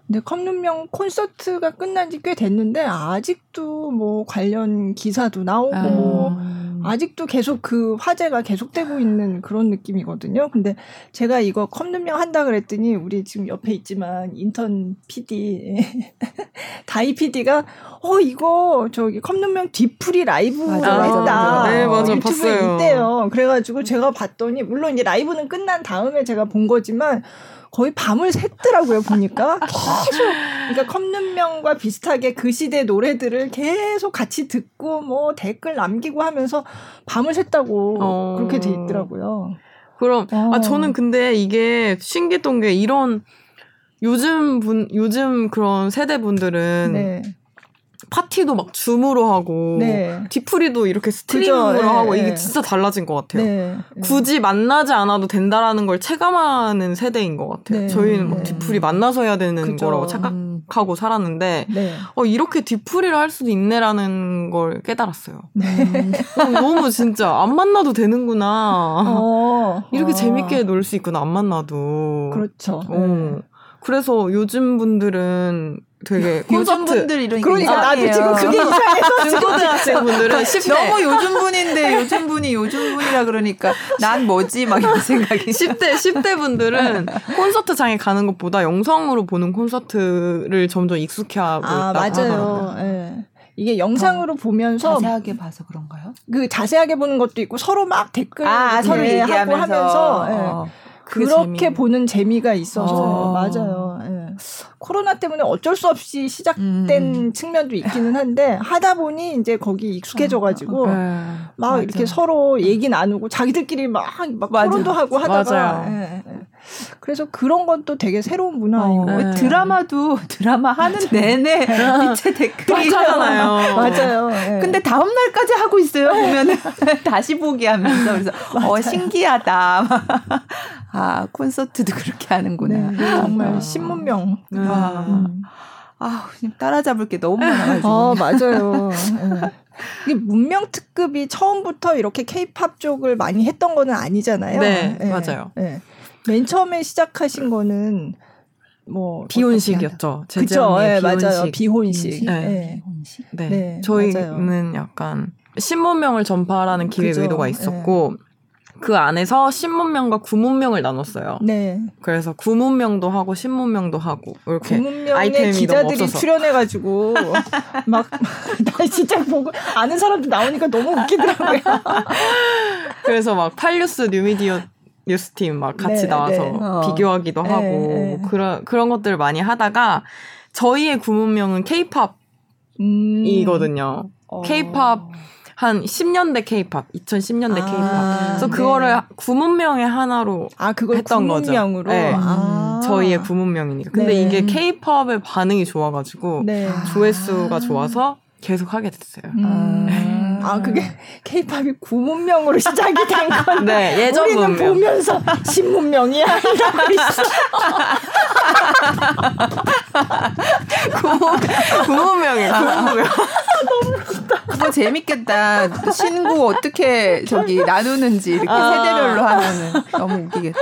근데 컵눈명 콘서트가 끝난 지 꽤 됐는데 아직도 뭐 관련 기사도 나오고 아. 아직도 계속 그 화제가 계속되고 있는 그런 느낌이거든요. 근데 제가 이거 컵눈명 한다 그랬더니 우리 지금 옆에 있지만 인턴 PD [laughs] 다이 PD가 어 이거 저기 컵눈명 뒤풀이 라이브를 맞아, 했다. 맞아, 네 맞아 유튜브에 봤어요. 있대요. 그래가지고 제가 봤더니 물론 이제 라이브는 끝난 다음에 제가 본 거지만 거의 밤을 샜더라고요 보니까 [laughs] 계속 그러니까 컵눈명과 비슷하게 그 시대 노래들을 계속 같이 듣고 뭐 댓글 남기고 하면서 밤을 샜다고 어... 그렇게 돼 있더라고요. 그럼 어. 아 저는 근데 이게 신기했던 게 이런 요즘 분 요즘 그런 세대 분들은 네. 파티도 막 줌으로 하고 네. 뒤풀이도 이렇게 스트리밍으로 그죠, 하고 네, 이게 네. 진짜 달라진 것 같아요. 네, 네. 굳이 만나지 않아도 된다라는 걸 체감하는 세대인 것 같아요. 네, 저희는 막 뒤풀이 만나서 해야 되는 그죠. 거라고 착각하고 음. 살았는데 어, 이렇게 뒤풀이를 할 수도 있네라는 걸 깨달았어요. 음. 어, 너무 진짜 안 만나도 되는구나. 어, 이렇게 어. 재밌게 놀 수 있구나 안 만나도. 그렇죠. 어. 그래서 요즘 분들은 되게 요즘 분들 이런 그러니까 나도 지금 그게 [laughs] 이상해서 중고등학생 [laughs] 분들은 10대 너무 요즘 분인데 요즘 분이 요즘 분이라 그러니까 난 뭐지 막 이런 생각이 10대 10대 분들은 [laughs] 콘서트장에 가는 것보다 영상으로 보는 콘서트를 점점 익숙해하고 아, 있다 맞아요. 네. 이게 영상으로 보면서 자세하게 봐서 그런가요? 그 자세하게 보는 것도 있고 서로 막 댓글 아, 서로 얘기하고 하면서 네. 그렇게 재미. 보는 재미가 있어서 어. 맞아요. 예. 코로나 때문에 어쩔 수 없이 시작된 음. 측면도 있기는 한데 하다 보니 이제 거기 익숙해져 가지고 네. 막 맞아. 이렇게 서로 얘기 나누고 자기들끼리 막, 막 토론도 하고 하다가 예, 예. 그래서 그런 건 또 되게 새로운 문화이고 어, 네. 드라마도 [laughs] 드라마 하는 내내 [laughs] 밑에 댓글이 있잖아요. 맞아요. 네. 근데 다음 날까지 하고 있어요. 보면은 [laughs] 다시 보기 하면서 그래서 어 신기하다. 아 콘서트도 그렇게 하는구나. 네, 정말 신문명. 아, 음. 아 따라잡을 게 너무 많아가지고. 아 맞아요. 네. [laughs] 이게 문명 특급이 처음부터 이렇게 케이팝 쪽을 많이 했던 거는 아니잖아요. 네, 네. 맞아요. 네. 맨 처음에 시작하신 거는 뭐 비혼식이었죠. 그렇죠. 네, 맞아요. 비혼식. 네. 네. 네. 네. 저희는 맞아요. 약간 신문명을 전파하라는 기획 그죠. 의도가 있었고 네. 그 안에서 신문명과 구문명을 나눴어요. 네. 그래서 구문명도 하고 신문명도 하고 이렇게 아이템이 기자들이 출연해가지고 [laughs] 막 나 진짜 보고 아는 사람들 나오니까 너무 웃기더라고요. 그래서 막 팔뉴스 뉴미디어 뉴스팀 막 같이 네, 나와서 네. 어. 비교하기도 네, 하고 네. 그런 그런 것들을 많이 하다가 저희의 구문명은 케이팝이거든요. 음. 케이팝 어. 한 10년대 케이팝, 2010년대 케이팝. 아, 그래서 그거를 네. 구문명의 하나로 아, 그걸 했던 구문명으로? 거죠. 네. 아. 저희의 구문명이니까. 근데 네. 이게 케이팝의 반응이 좋아 가지고 네. 조회수가 좋아서 계속 하게 됐어요. 음. 아 그게 케이팝이 구문명으로 시작이 된 [laughs] 건데 네, 예전 우리는 문명. 보면서 신문명이야 이러고 있어. 구문 구문명이 구문명. [laughs] 너무. 그거 재밌겠다. 신고 어떻게 저기 나누는지 이렇게 아. 세대별로 하면은 너무 웃기겠다.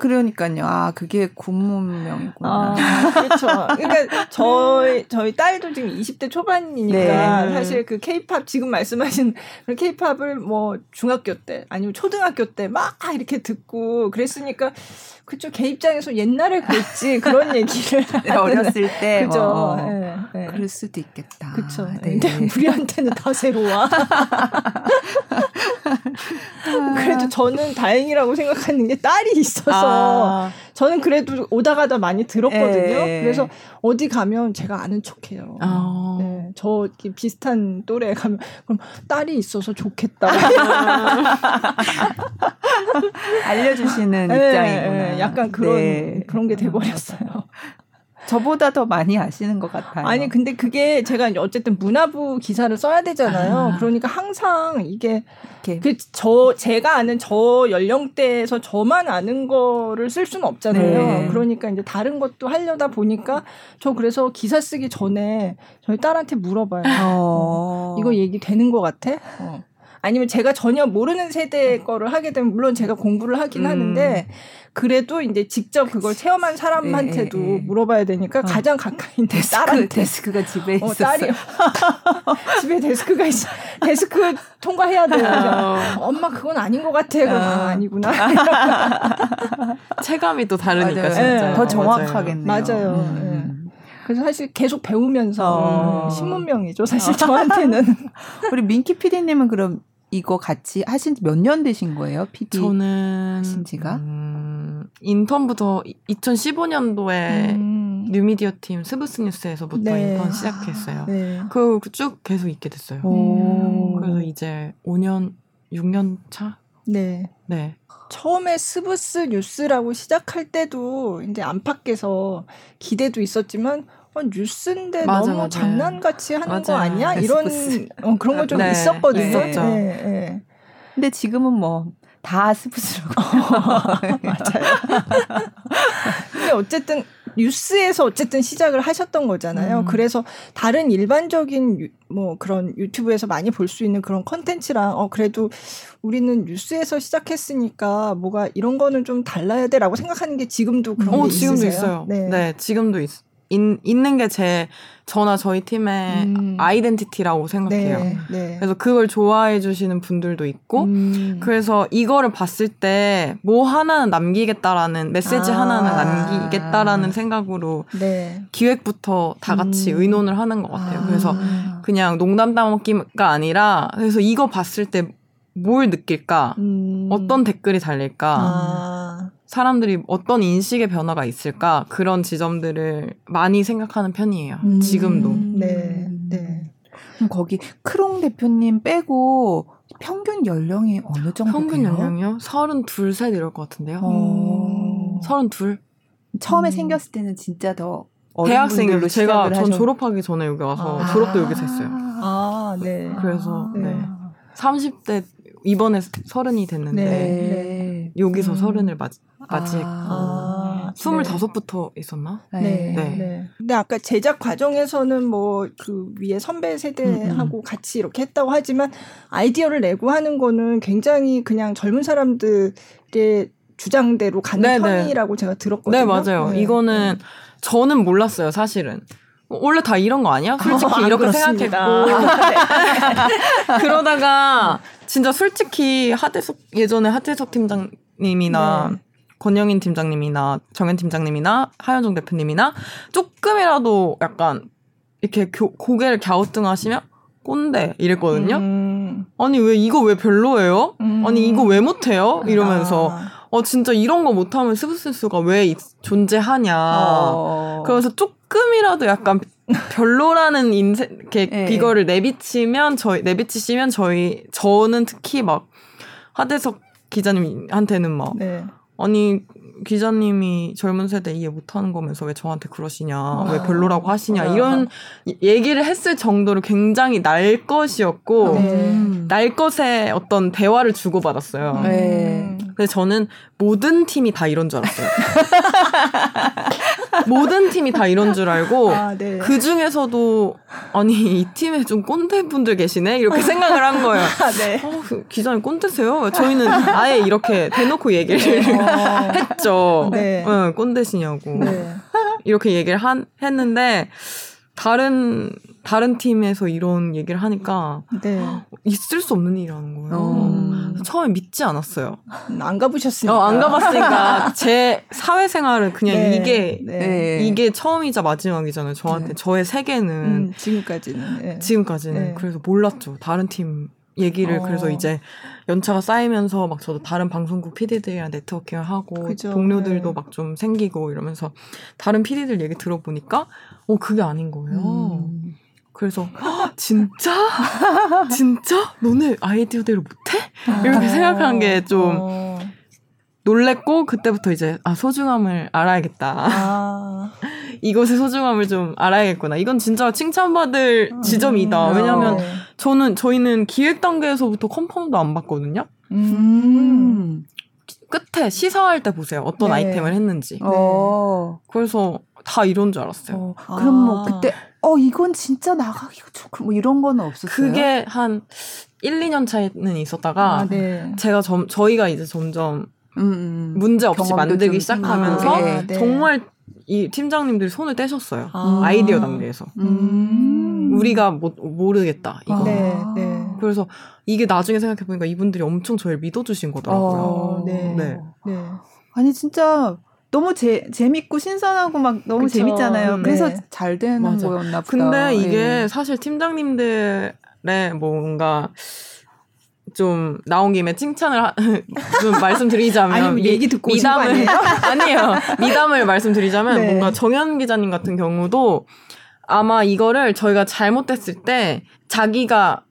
그러니까요. 아, 그게 군문명이구나. 아, 그렇죠. 그러니까 저희 저희 딸도 지금 20대 초반이니까 네. 사실 그 케이팝 지금 말씀하신 케이팝을 뭐 중학교 때 아니면 초등학교 때 막 이렇게 듣고 그랬으니까 그쵸 개 입장에서 옛날에 그랬지 그런 얘기를 네, [laughs] 어렸을 때 그죠 뭐, 네, 네. 그럴 수도 있겠다. 그쵸. 네. 근데 [laughs] 우리한테는 다 새로워. [laughs] 그래도 저는 다행이라고 생각하는 게 딸이 있어서 아. 저는 그래도 오다 가다 많이 들었거든요. 에. 예. 그래서 어디 가면 제가 아는 척해요. 아. 네, 저 비슷한 또래 가면 그럼 딸이 있어서 좋겠다. [laughs] 알려주시는 네, 입장이구나. 네, 약간 그런 네. 그런 게 돼버렸어요. 저보다 더 많이 아시는 것 같아요. 아니 근데 그게 제가 어쨌든 문화부 기사를 써야 되잖아요. 아. 그러니까 항상 이게 그 저 제가 아는 저 연령대에서 저만 아는 거를 쓸 수는 없잖아요. 네. 그러니까 이제 다른 것도 하려다 보니까 저 그래서 기사 쓰기 전에 저희 딸한테 물어봐요. 어. 이거 얘기 되는 것 같아? 어. 아니면 제가 전혀 모르는 세대 거를 하게 되면 물론 제가 공부를 하긴 음. 하는데 그래도 이제 직접 그걸 체험한 사람한테도 에, 에, 에. 물어봐야 되니까 어. 가장 가까이 데스크, 딸한테 데스크가 집에 있어. 어, 딸이 [laughs] 집에 데스크가 있어. 데스크 통과해야 돼요. 어. 엄마 그건 아닌 것 같아. 어. 아, 아니구나. [laughs] 체감이 또 다르니까 맞아요. 진짜. 더 정확하겠네요. 맞아요. 음. 네. 그래서 사실 계속 배우면서 어. 신문명이죠. 사실 저한테는. [laughs] 우리 민키 PD님은 그럼 이거 같이 하신 지 몇 년 되신 거예요? PD 저는 하신 지가? 음, 인턴부터 2015년도에 음. 뉴미디어 팀 스브스 뉴스에서부터 네. 인턴 시작했어요. 네. 그쭉 계속 있게 됐어요. 오. 그래서 이제 5년, 6년 차? 네. 네. 처음에 스브스 뉴스라고 시작할 때도 이제 안팎에서 기대도 있었지만 어, 뉴스인데 맞아, 너무 맞아. 장난같이 하는 맞아. 거 아니야? 이런 [laughs] 어, 그런 거좀 네. 있었거든요. 네. 네. 네. 근데 지금은 뭐 다 스브스라고. [laughs] 맞아요. 근데 어쨌든 뉴스에서 어쨌든 시작을 하셨던 거잖아요. 음. 그래서 다른 일반적인 유, 뭐 그런 유튜브에서 많이 볼 수 있는 그런 컨텐츠랑 어 그래도 우리는 뉴스에서 시작했으니까 뭐가 이런 거는 좀 달라야 돼라고 생각하는 게 지금도 그런 어, 게 지금도 있으세요? 있어요. 네. 네, 지금도 있, 인, 있는 게 제 저나 저희 팀의 음. 아이덴티티라고 생각해요. 네, 네. 그래서 그걸 좋아해 주시는 분들도 있고 음. 그래서 이거를 봤을 때 뭐 하나는 남기겠다라는 메시지 아. 하나는 남기겠다라는 생각으로 네. 기획부터 다 같이 음. 의논을 하는 것 같아요. 아. 그래서 그냥 농담 따먹기가 아니라 그래서 이거 봤을 때 뭘 느낄까? 음. 어떤 댓글이 달릴까? 아. 사람들이 어떤 인식의 변화가 있을까 그런 지점들을 많이 생각하는 편이에요. 음, 지금도. 네, 네. 그럼 거기 크롱 대표님 빼고 평균 연령이 어느 정도 평균 돼요? 연령이요? 32, 셋 이럴 것 같은데요. 어... 32. 처음에 음. 생겼을 때는 진짜 더 대학생으로 제가 전 졸업하기 전에 여기 와서 아. 졸업도 여기서 했어요. 아, 네. 그래서 네. 네. 30대 이번에 서른이 됐는데 네. 여기서 음. 서른을 맞, 맞이했고 아, 스물다섯부터 있었나? 네. 네. 네. 근데 아까 제작 과정에서는 뭐 그 위에 선배 세대하고 음, 음. 같이 이렇게 했다고 하지만 아이디어를 내고 하는 거는 굉장히 그냥 젊은 사람들의 주장대로 가는 네네. 네. 편이라고 제가 들었거든요. 네 맞아요. 네. 이거는 네. 저는 몰랐어요 사실은. 원래 다 이런 거 아니야? 솔직히 어, 이렇게 생각했고 [laughs] 그러다가 진짜 솔직히 하대석 예전에 하대석 팀장님이나 네. 권영인 팀장님이나 정현 팀장님이나 하현종 대표님이나 조금이라도 약간 이렇게 교, 고개를 갸우뚱하시면 꼰대 이랬거든요. 음. 아니 왜 이거 왜 별로예요? 음. 아니 이거 왜 못해요? 이러면서 아. 어 진짜 이런 거 못하면 스브스스가 왜 존재하냐. 어. 그래서 조금이라도 약간 별로라는 인생 이렇게 네. 이거를 내비치면 저희 내비치시면 저희 저는 특히 막 하대석 기자님한테는 막 네. 아니 기자님이 젊은 세대 이해 못하는 거면서 왜 저한테 그러시냐 아. 왜 별로라고 하시냐 아. 이런 얘기를 했을 정도로 굉장히 날 것이었고 네. 날 것에 어떤 대화를 주고 받았어요. 네. 근데 저는 모든 팀이 다 이런 줄 알았어요. [laughs] 모든 팀이 다 이런 줄 알고 아, 네. 그 중에서도 아니 이 팀에 좀 꼰대 분들 계시네 이렇게 생각을 한 거예요. 아, 네. 어, 그 기자님 꼰대세요? 저희는 아예 이렇게 대놓고 얘기를 [laughs] 어. 했죠. 네. 네, 꼰대시냐고 네. 이렇게 얘기를 한, 했는데 다른 다른 팀에서 이런 얘기를 하니까 네. 있을 수 없는 일이라는 거예요. 어. 처음에 믿지 않았어요. 안 가보셨으니까. 어, 안 가봤으니까 [laughs] 제 사회생활은 그냥 네. 이게 네. 이게 처음이자 마지막이잖아요. 저한테 네. 저의 세계는 음, 지금까지는 네. 지금까지는 네. 그래서 몰랐죠. 다른 팀 얘기를 어. 그래서 이제 연차가 쌓이면서 막 저도 다른 방송국 PD들이랑 네트워킹을 하고 그죠. 동료들도 네. 막좀 생기고 이러면서 다른 PD들 얘기 들어보니까 어 그게 아닌 거예요. 음. 그래서 진짜 [laughs] 진짜 너네 아이디어대로 못해? 이렇게 어. 생각한 게좀 어. 놀랬고 그때부터 이제 아 소중함을 알아야겠다. 아. 이것의 소중함을 좀 알아야겠구나. 이건 진짜 칭찬받을 음. 지점이다. 왜냐하면 네. 저는 저희는 기획 단계에서부터 컨펌도 안 받거든요. 음. 끝에 시사할 때 보세요. 어떤 네. 아이템을 했는지. 어. 그래서 다 이런 줄 알았어요. 어. 그럼 뭐 아. 그때 어 이건 진짜 나가기가 좋고 뭐 이런 거는 없었어요. 그게 한 1, 2년 차에는 있었다가 아, 네. 제가 점 저희가 이제 점점 음, 음. 문제 없이 만들기 시작하면서 아, 네, 네. 정말 이 팀장님들이 손을 떼셨어요. 아. 이디어 단계에서. 음. 우리가 뭐, 모르겠다, 이거. 네, 네. 그래서 이게 나중에 생각해보니까 이분들이 엄청 저를 믿어주신 거더라고요. 어, 네. 네. 네. 아니, 진짜 너무 재, 재밌고 신선하고 막 너무 그쵸. 재밌잖아요. 네. 그래서 잘 되는 맞아. 거였나 보다. 근데 이게 네. 사실 팀장님들의 뭔가 좀 나온 김에 칭찬을 하, [laughs] 좀 말씀드리자면 아니, 얘기 듣고 미담을 [laughs] 아니에요 미담을 말씀드리자면 네. 뭔가 정현 기자님 같은 경우도 아마 이거를 저희가 잘못됐을 때 자기가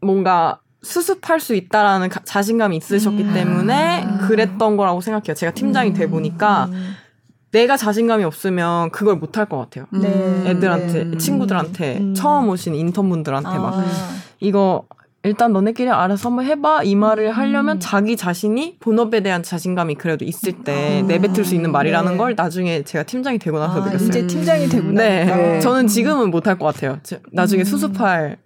뭔가 수습할 수 있다라는 가, 자신감이 있으셨기 음. 때문에 그랬던 거라고 생각해요. 제가 팀장이 돼 보니까 음. 내가 자신감이 없으면 그걸 못 할 것 같아요. 네. 애들한테 네. 친구들한테 음. 처음 오신 인턴분들한테 아. 막 이거 일단 너네끼리 알아서 한번 해봐 이 말을 하려면 음. 자기 자신이 본업에 대한 자신감이 그래도 있을 때 아. 내뱉을 수 있는 말이라는 네. 걸 나중에 제가 팀장이 되고 나서 아, 느꼈어요. 이제 팀장이 되고 네. 네. 저는 지금은 못할 것 같아요. 나중에 음. 수습할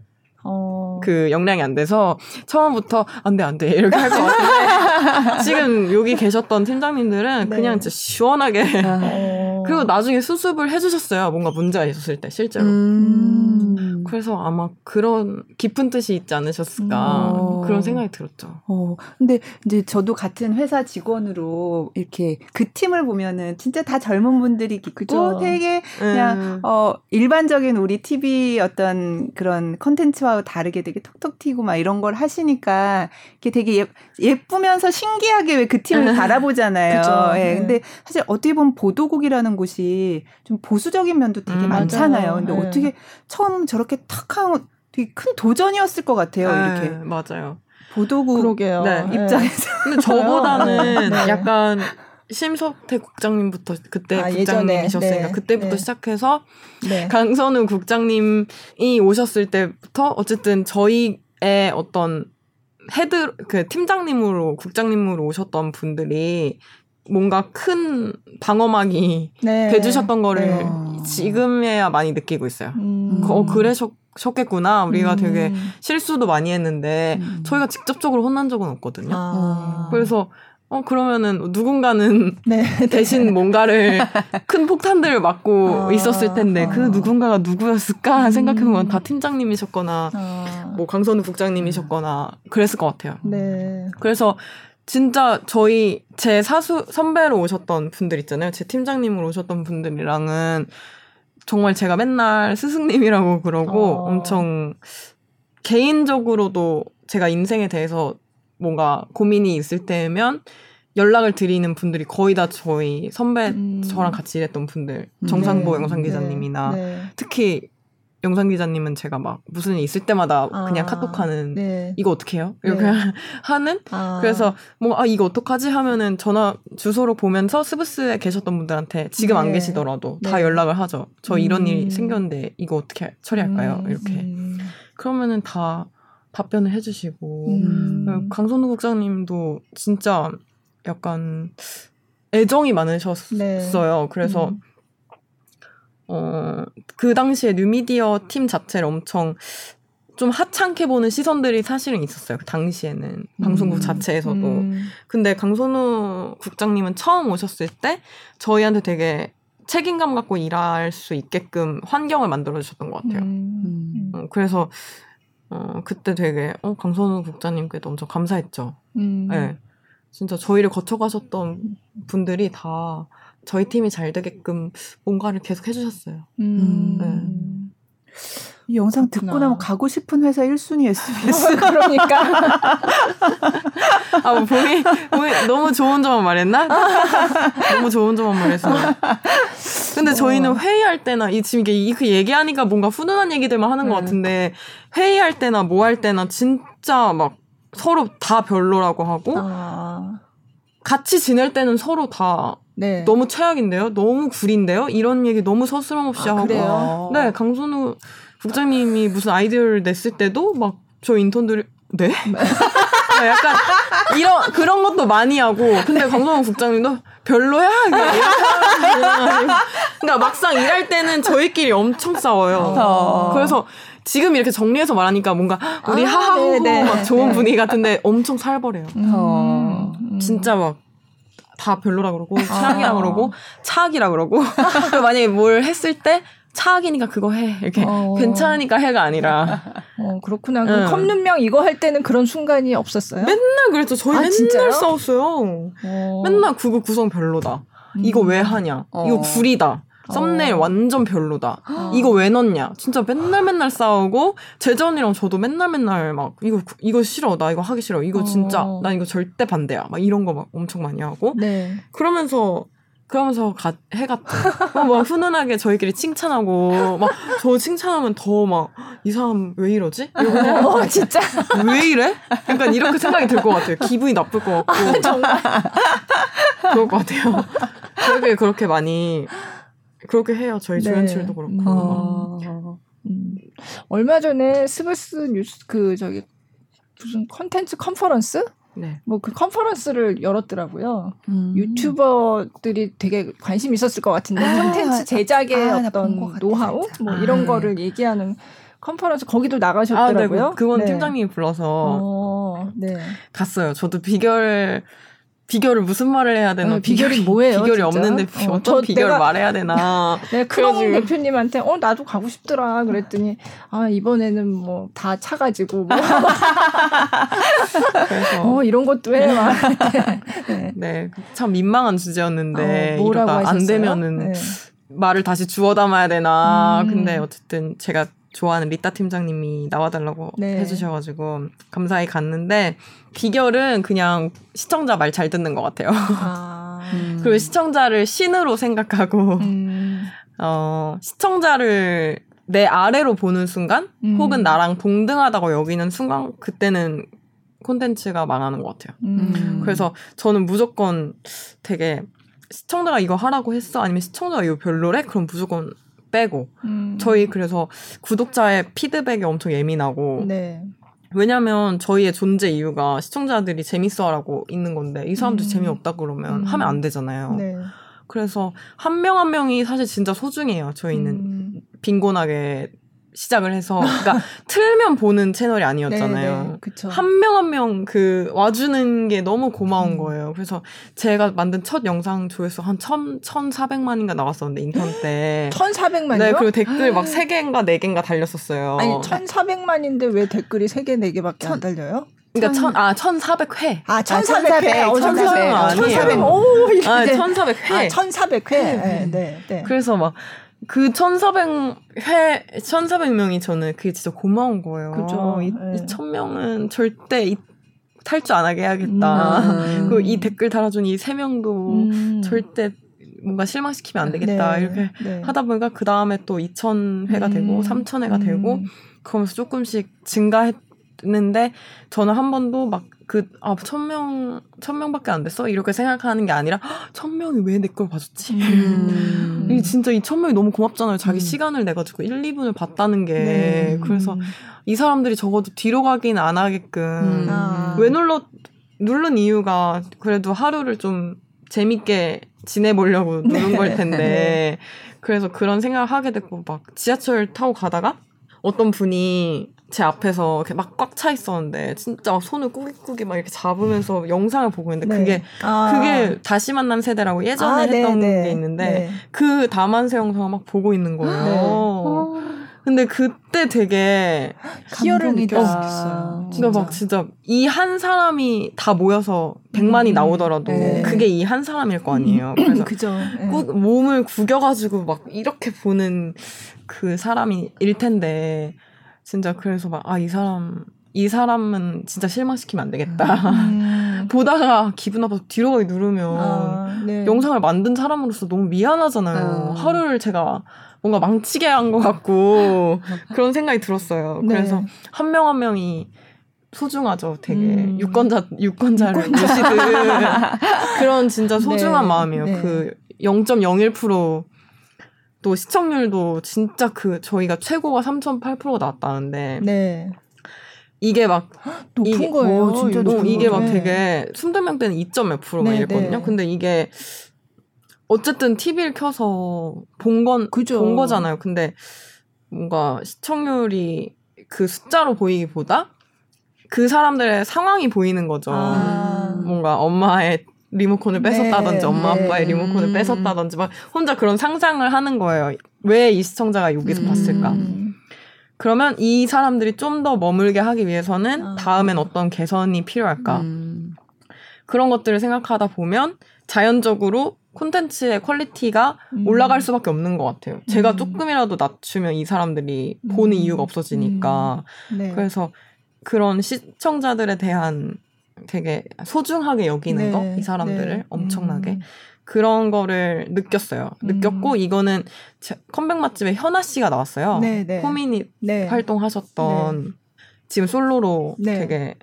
어. 그 역량이 안 돼서 처음부터 안 돼, 안 돼. 이렇게 할 것 같은데 [laughs] 지금 여기 계셨던 팀장님들은 네. 그냥 진짜 시원하게 어. [laughs] 그리고 나중에 수습을 해주셨어요. 뭔가 문제가 있었을 때 실제로. 음. 그래서 아마 그런 깊은 뜻이 있지 않으셨을까 어. 그런 생각이 들었죠. 어. 근데 이제 저도 같은 회사 직원으로 이렇게 그 팀을 보면은 진짜 다 젊은 분들이 있고 그죠. 되게 그냥 음. 어 일반적인 우리 TV 어떤 그런 컨텐츠와 다르게 되게 톡톡 튀고 막 이런 걸 하시니까 이게 되게 예, 예쁘면서 신기하게 왜 그 팀을 바라보잖아요. [laughs] 예. 네. 근데 사실 어떻게 보면 보도국이라는 곳이 좀 보수적인 면도 되게 음, 많잖아요. 근데 네. 어떻게 처음 저렇게 탁 하고 되게 큰 도전이었을 것 같아요. 이렇게. 네, 맞아요. 보도국 그러게요. 네. 입장에서. 근데 저보다는 [laughs] 네. 약간 심석태 국장님부터 그때 아, 국장님이셨으니까 네, 그때부터 네. 시작해서 네. 강선우 국장님이 오셨을 때부터 어쨌든 저희의 어떤 헤드 그 팀장님으로 국장님으로 오셨던 분들이 뭔가 큰 방어막이 네. 돼주셨던 거를 네. 지금에야 많이 느끼고 있어요. 음. 어 그래셨겠구나. 우리가 음. 되게 실수도 많이 했는데 음. 저희가 직접적으로 혼난 적은 없거든요. 아. 그래서 어 그러면은 누군가는 네, [laughs] 대신 뭔가를 큰 폭탄들을 맞고 아, 있었을 텐데 아. 그 누군가가 누구였을까 음. 생각해보면 다 팀장님이셨거나 아. 뭐 강선우 국장님이셨거나 그랬을 것 같아요. 네. 그래서 진짜 저희 제 사수 선배로 오셨던 분들 있잖아요. 제 팀장님으로 오셨던 분들이랑은 정말 제가 맨날 스승님이라고 그러고 어. 엄청 개인적으로도 제가 인생에 대해서 뭔가 고민이 있을 때면 연락을 드리는 분들이 거의 다 저희 선배 음. 저랑 같이 일했던 분들 정상보 네. 영상 기자님이나 네. 네. 특히 영상 기자님은 제가 막 무슨 일 있을 때마다 아, 그냥 카톡하는 네. 이거 어떻게 해요? 이렇게 네. [laughs] 하는 아. 그래서 뭐 아 이거 어떡하지 하면은 전화 주소로 보면서 스브스에 계셨던 분들한테 지금 안 네. 계시더라도 다 네. 연락을 하죠. 저 이런 음. 일이 생겼는데 이거 어떻게 처리할까요? 음. 이렇게 음. 그러면은 다 답변을 해주시고 음. 강선우 국장님도 진짜 약간 애정이 많으셨어요. 네. 그래서 음. 어, 그 당시에 뉴미디어 팀 자체를 엄청 좀 하찮게 보는 시선들이 사실은 있었어요. 그 당시에는 음. 방송국 자체에서도. 음. 근데 강선우 국장님은 처음 오셨을 때 저희한테 되게 책임감 갖고 일할 수 있게끔 환경을 만들어 주셨던 것 같아요. 음. 어, 그래서 어, 그때 되게 어, 강선우 국장님께도 엄청 감사했죠. 음. 네. 진짜 저희를 거쳐가셨던 분들이 다 저희 팀이 잘 되게끔 뭔가를 계속 해주셨어요. 음. 네. 이 영상 그렇구나. 듣고 나면 가고 싶은 회사 1순위 SBS. [laughs] 그러니까. 아, 뭐 본인, 본인 너무 좋은 점만 말했나? 너무 좋은 점만 말했어. 근데 저희는 어. 회의할 때나, 이, 지금 이게 그 얘기하니까 뭔가 훈훈한 얘기들만 하는 네. 것 같은데, 회의할 때나 뭐 할 때나 진짜 막 서로 다 별로라고 하고, 아. 같이 지낼 때는 서로 다 네. 너무 최악인데요? 너무 구린데요? 이런 얘기 너무 서스럼없이 아, 하고. 그래요? 네, 강선우 국장님이 무슨 아이디어를 냈을 때도 막 저 인턴들이 네? 아, 약간 이런 그런 것도 많이 하고 근데 강성원 국장님도 별로야 그러니까 막상 일할 때는 저희끼리 엄청 싸워요. 어. 그래서 지금 이렇게 정리해서 말하니까 뭔가 우리 아, 하하호호 네, 네. 막 좋은 네. 분위기 같은데 엄청 살벌해요. 음. 진짜 막 다 별로라 그러고 최악이라 그러고 차악이라 그러고 [laughs] 만약에 뭘 했을 때 차악이니까 그거 해. 이렇게 어. 괜찮으니까 해가 아니라. 어, 그렇구나. 응. 컵눈명 이거 할 때는 그런 순간이 없었어요? 맨날 그랬죠. 저희 아, 맨날 진짜요? 싸웠어요. 어. 맨날 그거 구성 별로다. 음. 이거 왜 하냐. 어. 이거 구리다. 썸네일 어. 완전 별로다. 이거 왜 넣냐? 진짜 맨날 맨날 싸우고 언니랑 저도 맨날 맨날 막 이거 이거 싫어. 나 이거 하기 싫어. 이거 진짜 어. 나 이거 절대 반대야. 막 이런 거 막 엄청 많이 하고. 네. 그러면서 그러면서 가, 해갔죠. 어, 막 훈훈하게 저희끼리 칭찬하고, 막 저 칭찬하면 더 막, 이 사람 왜 이러지? 어, 진짜? 왜 이래? 그러니까 이렇게 생각이 들 것 같아요. 기분이 나쁠 것 같고. 아, 정말? 그럴 것 같아요. 되게 그렇게 많이, 그렇게 해요. 저희 네. 조연출도 그렇고. 어... 음. 얼마 전에 스브스 뉴스, 그, 저기, 무슨 컨텐츠 컨퍼런스? 네. 뭐 그 컨퍼런스를 열었더라고요. 음. 유튜버들이 되게 관심 있었을 것 같은데 아, 콘텐츠 제작의 아, 어떤 노하우 뭐 아, 이런 네. 거를 얘기하는 컨퍼런스 거기도 나가셨더라고요. 아, 네. 그건 네. 팀장님이 불러서 어, 네. 갔어요. 저도 비결 비결을 무슨 말을 해야 되나? 어, 비결이, 비결이 뭐예요? 비결이 진짜? 없는데 어, 어떤 비결을 내가, 말해야 되나? [laughs] 네, 크롱 대표님한테 어 나도 가고 싶더라 그랬더니 아 이번에는 뭐 다 차가지고 뭐. [laughs] 어 이런 것도 해. [laughs] 네. 네, 참 민망한 주제였는데 어, 뭐라고 이러다 안 되면은 네. 말을 다시 주워 담아야 되나? 음. 근데 어쨌든 제가 좋아하는 리따 팀장님이 나와달라고 네. 해주셔가지고 감사히 갔는데 비결은 그냥 시청자 말 잘 듣는 것 같아요. 아. 음. [laughs] 그리고 시청자를 신으로 생각하고 음. 어 시청자를 내 아래로 보는 순간 음. 혹은 나랑 동등하다고 여기는 순간 그때는 콘텐츠가 망하는 것 같아요. 음. 그래서 저는 무조건 되게 시청자가 이거 하라고 했어 아니면 시청자가 이거 별로래 그럼 무조건 빼고 음. 저희 그래서 구독자의 피드백이 엄청 예민하고 네. 왜냐면 저희의 존재 이유가 시청자들이 재밌어하라고 있는 건데 이 사람들 음. 재미없다 그러면 음. 하면 안 되잖아요. 네. 그래서 한 명한 한 명이 사실 진짜 소중해요. 저희는 음. 빈곤하게 시작을 해서 그러니까 [laughs] 틀면 보는 채널이 아니었잖아요. 네, 네. 한명 한 명 그 와주는 게 너무 고마운 음. 거예요. 그래서 제가 만든 첫 영상 조회수 한 천, 천사백만인가 나왔었는데 인턴 때. [laughs] 천사백만이요? 네, 그리고 댓글 막 세개인가네개인가 달렸었어요. 아니, 천사백만인데 왜 댓글이 세 개 네개밖에 안 달려요? 그러니까 천, 아, 천사백 회. 아, 천사백 회. 어, 천사백 회. 천사백, 오, 아, 천사백 회. 아, 천사백 회. 네, 네, 네. 그래서 막, 그 1400회, 1400명이 저는 그게 진짜 고마운 거예요. 그죠. 이, 네. 이 1000명은 절대 탈주 안 하게 해야겠다. 음. [laughs] 그리고 이 댓글 달아준 이 3명도 음. 절대 뭔가 실망시키면 안 되겠다. 네. 이렇게 네. 하다 보니까 그 다음에 또 2000회가 음. 되고 3000회가 되고 그러면서 조금씩 증가했는데 저는 한 번도 막 그, 아, 천 명, 천 명밖에 안 됐어? 이렇게 생각하는 게 아니라, 천 명이 왜 내 걸 봐줬지? 음. [laughs] 이 진짜 이 천 명이 너무 고맙잖아요. 자기 음. 시간을 내가지고 1, 2분을 봤다는 게. 네. 그래서 이 사람들이 적어도 뒤로 가긴 안 하게끔. 음. 아. 왜 눌러, 누른 이유가 그래도 하루를 좀 재밌게 지내보려고 [laughs] 누른 걸 텐데. 네. 그래서 그런 생각을 하게 됐고 막 지하철 타고 가다가 어떤 분이 제 앞에서 이렇게 막 꽉 차 있었는데 진짜 막 손을 꾸깃꾸깃 막 이렇게 잡으면서 영상을 보고 있는데 네. 그게 아. 그게 다시 만난 세대라고 예전에 아, 했던 네, 네. 게 있는데 네. 그 다만세 영상을 막 보고 있는 거예요. 네. 어. 근데 그때 되게 희열을 느꼈어요. 그러니까 막 진짜 이 한 사람이 다 모여서 백만이 음. 나오더라도 네. 그게 이 한 사람일 거 아니에요. 그래서 그죠. 네. 몸을 구겨가지고 막 이렇게 보는 그 사람이 일 텐데 진짜 그래서 막 아 이 사람 이 사람은 진짜 실망시키면 안 되겠다. 음. [laughs] 보다가 기분 나빠서 뒤로 가기 누르면 아, 네. 영상을 만든 사람으로서 너무 미안하잖아요. 어. 하루를 제가 뭔가 망치게 한 것 같고 [laughs] 그런 생각이 들었어요. 네. 그래서 한 명한 한 명이 소중하죠. 되게 음. 유권자 유권자를 모시듯 [laughs] 그런 진짜 소중한 네. 마음이에요. 네. 그0.01% 또 시청률도 진짜 그 저희가 최고가 3.8%가 나왔다는데 네. 이게 막 높은 이게, 거예요. 오, 진짜 오, 이게 막 되게 순대명 때는 2점 몇 프로만 네, 이랬거든요. 네. 근데 이게 어쨌든 TV를 켜서 본건본 거잖아요. 근데 뭔가 시청률이 그 숫자로 보이기보다 그 사람들의 상황이 보이는 거죠. 아. 뭔가 엄마의 리모컨을 뺏었다든지 네, 엄마 네. 아빠의 리모컨을 음. 뺏었다든지 막 혼자 그런 상상을 하는 거예요. 왜 이 시청자가 여기서 음. 봤을까? 그러면 이 사람들이 좀 더 머물게 하기 위해서는 아. 다음엔 어떤 개선이 필요할까? 음. 그런 것들을 생각하다 보면 자연적으로 콘텐츠의 퀄리티가 음. 올라갈 수밖에 없는 것 같아요. 제가 음. 조금이라도 낮추면 이 사람들이 보는 음. 이유가 없어지니까. 네. 그래서 그런 시청자들에 대한 되게 소중하게 여기는 네. 거, 이 사람들을 네. 엄청나게. 음. 그런 거를 느꼈어요. 음. 느꼈고, 이거는 컴백 맛집에 현아 씨가 나왔어요. 네, 네. 호미닛 네. 활동하셨던 네. 지금 솔로로 네. 되게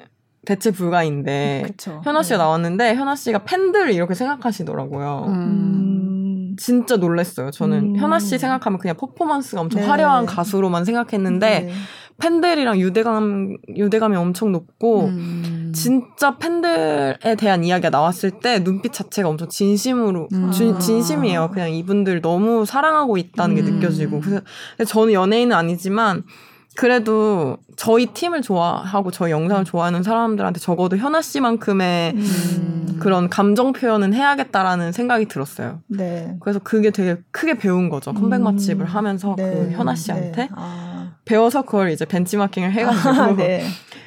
대체 불가인데 그쵸. 현아 씨가 나왔는데 현아 씨가 팬들을 이렇게 생각하시더라고요. 음. 진짜 놀랐어요. 저는 음. 현아 씨 생각하면 그냥 퍼포먼스가 엄청 화려한 가수로만 생각했는데 팬들이랑 유대감 유대감이 엄청 높고 음. 진짜 팬들에 대한 이야기가 나왔을 때 눈빛 자체가 엄청 진심으로 음. 주, 진심이에요. 그냥 이분들 너무 사랑하고 있다는 게 음. 느껴지고 그래서 저는 연예인은 아니지만 그래도 저희 팀을 좋아하고 저희 영상을 좋아하는 사람들한테 적어도 현아 씨만큼의 음. 그런 감정 표현은 해야겠다라는 생각이 들었어요. 네. 그래서 그게 되게 크게 배운 거죠. 컴백 음. 맛집을 하면서 네. 그 현아 씨한테. 네. 아. 배워서 그걸 이제 벤치마킹을 해가지고 아, [laughs] 네.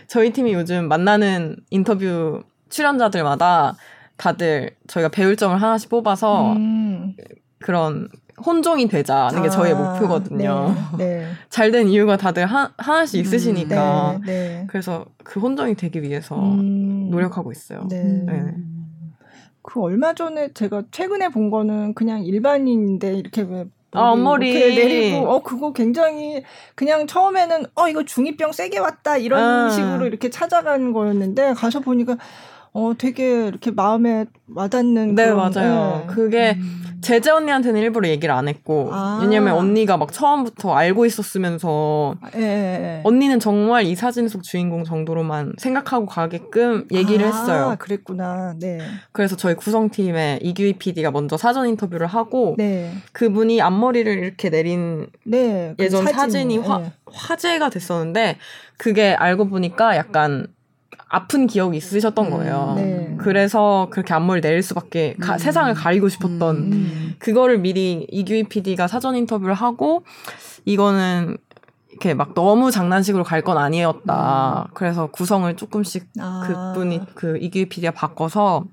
저희 팀이 요즘 만나는 인터뷰 출연자들마다 다들 저희가 배울 점을 하나씩 뽑아서 음. 그런 혼종이 되자는 게 아, 저희의 목표거든요. 네, 네. [laughs] 잘된 이유가 다들 하, 하나씩 있으시니까. 음, 네, 네. 그래서 그 혼종이 되기 위해서 음, 노력하고 있어요. 네. 네. 그 얼마 전에 제가 최근에 본 거는 그냥 일반인인데 이렇게 왜 아, 앞머리 내리고 어 그거 굉장히 그냥 처음에는 어 이거 중이병 세게 왔다 이런 아. 식으로 이렇게 찾아간 거였는데 가서 보니까 어 되게 이렇게 마음에 와닿는 네 그런, 맞아요. 네. 그게 음. 제재 언니한테는 일부러 얘기를 안 했고 아. 왜냐면 언니가 막 처음부터 알고 있었으면서 예, 예, 예. 언니는 정말 이 사진 속 주인공 정도로만 생각하고 가게끔 얘기를 아, 했어요. 그랬구나. 네. 그래서 저희 구성팀에 이규희 PD가 먼저 사전 인터뷰를 하고 네. 그분이 앞머리를 이렇게 내린 네, 그 예전 그 사진, 이 화, 네. 화제가 됐었는데 그게 알고 보니까 약간 아픈 기억이 있으셨던 음, 거예요. 네. 그래서 그렇게 앞머리 내릴 수밖에 가, 음. 세상을 가리고 싶었던 음. 그거를 미리 이규희 PD가 사전 인터뷰를 하고 이거는 이렇게 막 너무 장난식으로 갈 건 아니었다. 음. 그래서 구성을 조금씩 아. 그분이 그 이규희 PD가 바꿔서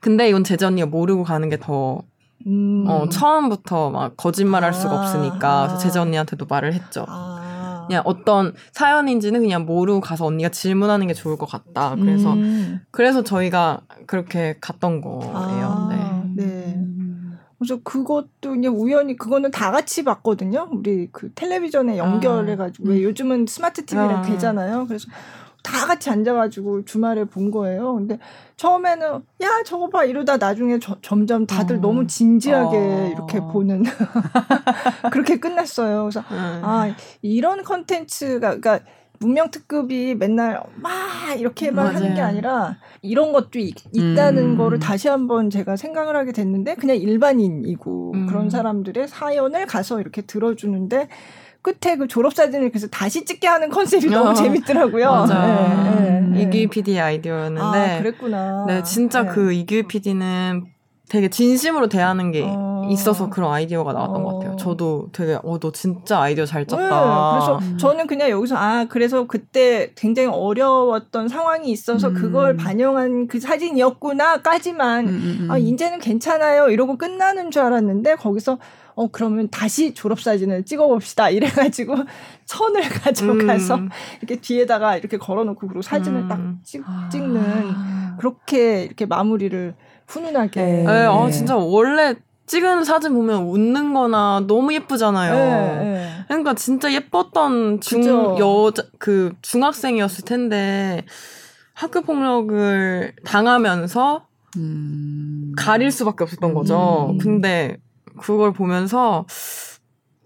근데 이건 제재 언니가 모르고 가는 게더 음. 어, 처음부터 막 거짓말 할 수가 아. 없으니까 그래서 제재 언니한테도 말을 했죠. 아. 그냥 어떤 사연인지는 그냥 모르고 가서 언니가 질문하는 게 좋을 것 같다. 그래서 음. 그래서 저희가 그렇게 갔던 거예요. 아, 네. 네. 그래서 그것도 그냥 우연히 그거는 다 같이 봤거든요. 우리 그 텔레비전에 연결해가지고 아. 왜 요즘은 스마트 TV랑 아. 되잖아요. 그래서 다 같이 앉아가지고 주말에 본 거예요. 근데 처음에는 야 저거 봐 이러다 나중에 저, 점점 다들 어. 너무 진지하게 어. 이렇게 보는 [laughs] 그렇게 끝났어요. 그래서 음. 아 이런 컨텐츠가 그러니까 문명 특급이 맨날 막 이렇게만 하는 게 아니라 이런 것도 있, 다는 음. 거를 다시 한번 제가 생각을 하게 됐는데 그냥 일반인이고 음. 그런 사람들의 사연을 가서 이렇게 들어주는데 끝에 그 졸업 사진을 그래서 다시 찍게 하는 컨셉이 너무 어. 재밌더라고요. 맞아. 네, 네, 이규 PD 아이디어였는데. 아, 그랬구나. 네, 진짜 네. 그 이규 PD는 되게 진심으로 대하는 게 어. 있어서 그런 아이디어가 나왔던 어. 것 같아요. 저도 되게 어 너 진짜 아이디어 잘 짰다. 네, 그래서 음. 저는 그냥 여기서 아 그래서 그때 굉장히 어려웠던 상황이 있어서 음. 그걸 반영한 그 사진이었구나까지만 음, 음, 음. 아 이제는 괜찮아요 이러고 끝나는 줄 알았는데 거기서 어 그러면 다시 졸업 사진을 찍어봅시다 이래가지고 [laughs] 천을 가져가서 음. 이렇게 뒤에다가 이렇게 걸어놓고 그리고 사진을 딱 찍, 찍는 아. 그렇게 이렇게 마무리를 훈훈하게. 네. 네. 아, 진짜 원래 찍은 사진 보면 웃는 거나 너무 예쁘잖아요. 네, 네. 그러니까 진짜 예뻤던 중, 그죠. 여자, 그 중학생이었을 텐데 학교 폭력을 당하면서 음. 가릴 수밖에 없었던 거죠. 음. 근데 그걸 보면서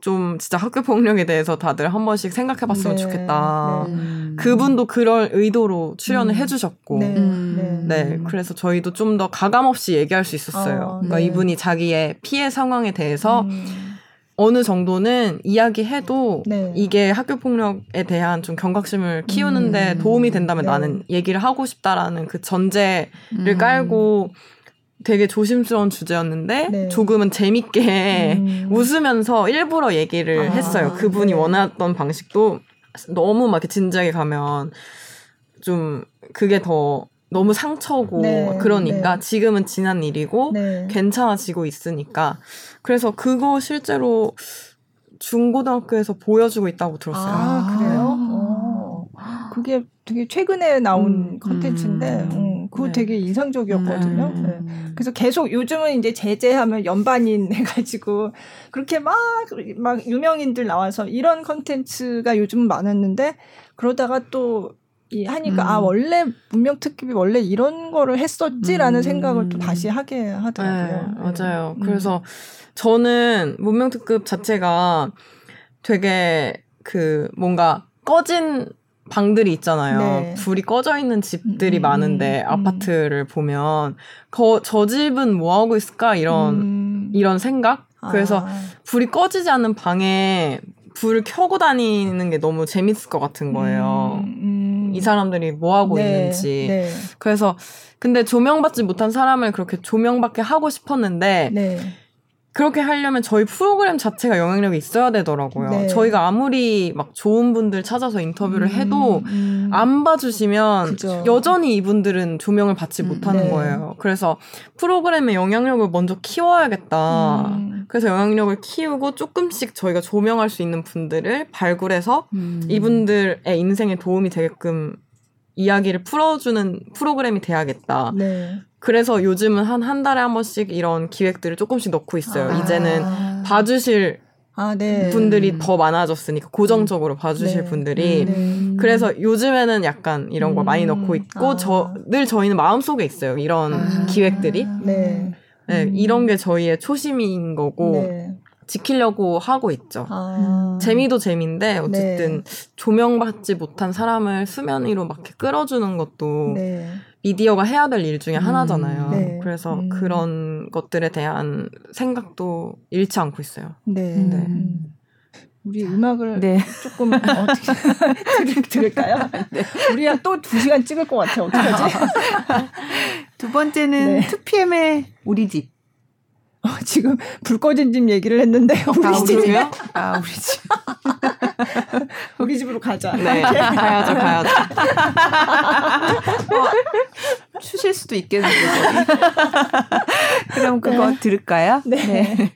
좀 진짜 학교 폭력에 대해서 다들 한 번씩 생각해 봤으면 네, 좋겠다. 네. 그분도 그럴 의도로 출연을 음. 해 주셨고. 네, 네, 네. 그래서 저희도 좀 더 가감 없이 얘기할 수 있었어요. 어, 그러니까 네. 이분이 자기의 피해 상황에 대해서 음. 어느 정도는 이야기해도 네. 이게 학교 폭력에 대한 좀 경각심을 키우는데 음. 도움이 된다면 네. 나는 얘기를 하고 싶다라는 그 전제를 음. 깔고 되게 조심스러운 주제였는데 네. 조금은 재밌게 음. 웃으면서 일부러 얘기를 아, 했어요. 그분이 네. 원했던 방식도 너무 막 이렇게 진지하게 가면 좀 그게 더 너무 상처고 네, 그러니까 네. 지금은 지난 일이고 네. 괜찮아지고 있으니까 그래서 그거 실제로 중고등학교에서 보여주고 있다고 들었어요. 아, 그래요? 어. 그게 되게 최근에 나온 음, 컨텐츠인데 음, 음, 네. 되게 인상적이었거든요. 음. 네. 그래서 계속 요즘은 이제 제재하면 연반인 [laughs] 해가지고 그렇게 막 막 유명인들 나와서 이런 컨텐츠가 요즘은 많았는데 그러다가 또 이 하니까 아, 음. 아 원래 문명 특집이 원래 이런 거를 했었지라는 음. 생각을 또 다시 하게 하더라고요. 네, 맞아요. 음. 그래서 저는 문명 특급 자체가 되게 그 뭔가 꺼진 방들이 있잖아요. 네. 불이 꺼져 있는 집들이 음, 많은데 음. 아파트를 보면 거, 저 집은 뭐 하고 있을까 이런 음. 이런 생각. 그래서 아. 불이 꺼지지 않는 방에 불을 켜고 다니는 게 너무 재밌을 것 같은 거예요. 음, 음. 이 사람들이 뭐 하고 네, 있는지. 네. 그래서 근데 조명받지 못한 사람을 그렇게 조명받게 하고 싶었는데 네. 그렇게 하려면 저희 프로그램 자체가 영향력이 있어야 되더라고요. 네. 저희가 아무리 막 좋은 분들 찾아서 인터뷰를 음, 해도 음. 안 봐주시면 그죠. 여전히 이분들은 조명을 받지 음, 못하는 네. 거예요. 그래서 프로그램의 영향력을 먼저 키워야겠다. 음. 그래서 영향력을 키우고 조금씩 저희가 조명할 수 있는 분들을 발굴해서 음. 이분들의 인생에 도움이 되게끔 이야기를 풀어주는 프로그램이 돼야겠다. 네. 그래서 요즘은 한 한 달에 한 번씩 이런 기획들을 조금씩 넣고 있어요. 아. 이제는 봐주실 아, 네. 분들이 더 많아졌으니까 고정적으로 봐주실 네. 분들이 네. 그래서 요즘에는 약간 이런 걸 음. 많이 넣고 있고 아. 저늘 저희는 마음속에 있어요 이런 아. 기획들이 네. 네 음. 이런 게 저희의 초심인 거고 네. 지키려고 하고 있죠. 아. 재미도 재미인데 어쨌든 네. 조명받지 못한 사람을 수면 위로 막 이렇게 끌어주는 것도 네. 미디어가 해야 될 일 중에 음. 하나잖아요. 네. 그래서 음. 그런 것들에 대한 생각도 잃지 않고 있어요. 네. 네. 음. 우리 음악을 네. 조금 어떻게 [laughs] 들을 까요? 네. 우리야 또두 시간 찍을 것 같아. 어떡하지? [laughs] 두 번째는 네. 2PM의 우리 집. 어, 지금 불 꺼진 집 얘기를 했는데 우리 아, 집이요? 아 우리 집. [laughs] 우리 집으로 가자. 네, 가야죠, 가야죠. 어, 추실 수도 있겠는데. 그럼 그거 네. 들을까요? 네. 네.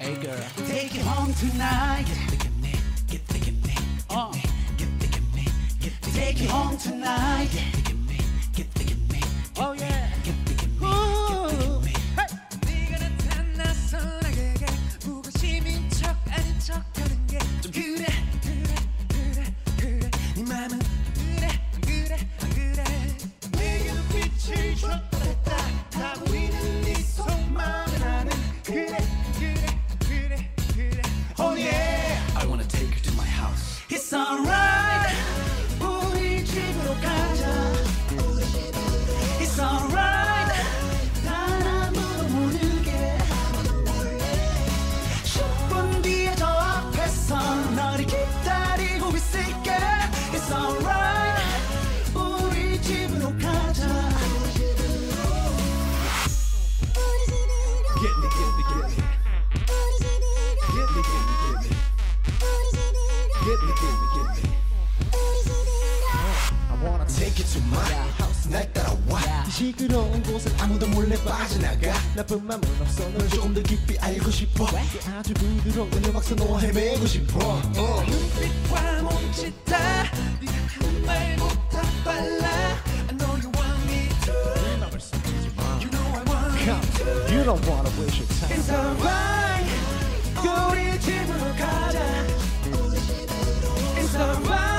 Hey girl, take it home tonight. Uh. Take you home tonight. 아무도 몰래 빠져나가 나쁜 맘은 없어 널 조금 더 깊이 알고 싶어 아주 부드러운 음악서 너와 헤매고 싶어 어. 눈빛과 몸짓 다 네가 한 말보다 빨라 I know you want me to You know I want me to You don't wanna waste your time It's alright 우리 집으로 가자 It's alright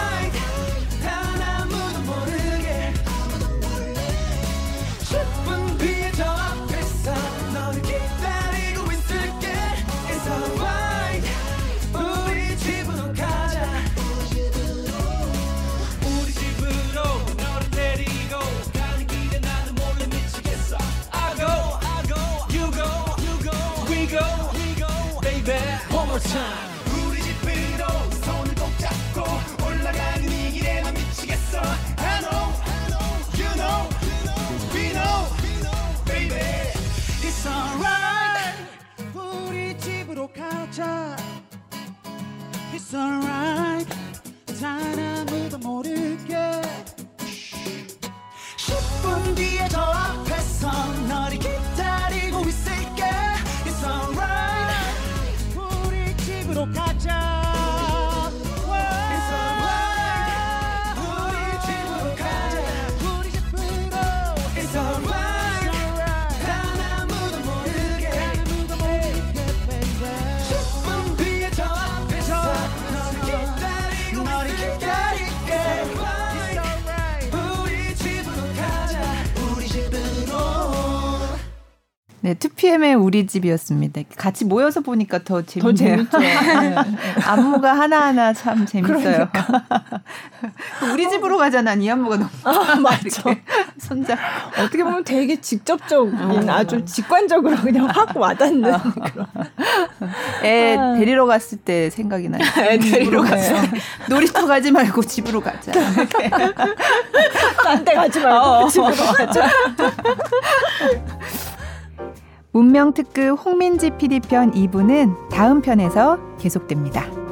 우리 집이었습니다. 같이 모여서 보니까 더 재밌네요. 더 재밌죠. [laughs] 네. 안무가 하나하나 참 재밌어요. 우리 집으로 가자 난이 안무가 너무 아, 맞죠. 손잡 어떻게 보면 되게 직접적인 아주 직관적으로 그냥 확 와닿는 그런. 애 데리러 갔을 때 생각이 나요. 애 데리러 때 놀이터 가지 말고 집으로 가자. 딴 데 가지 말고 집으로 가자. [laughs] 문명 특급 홍민지 PD 편 2부는 다음 편에서 계속됩니다.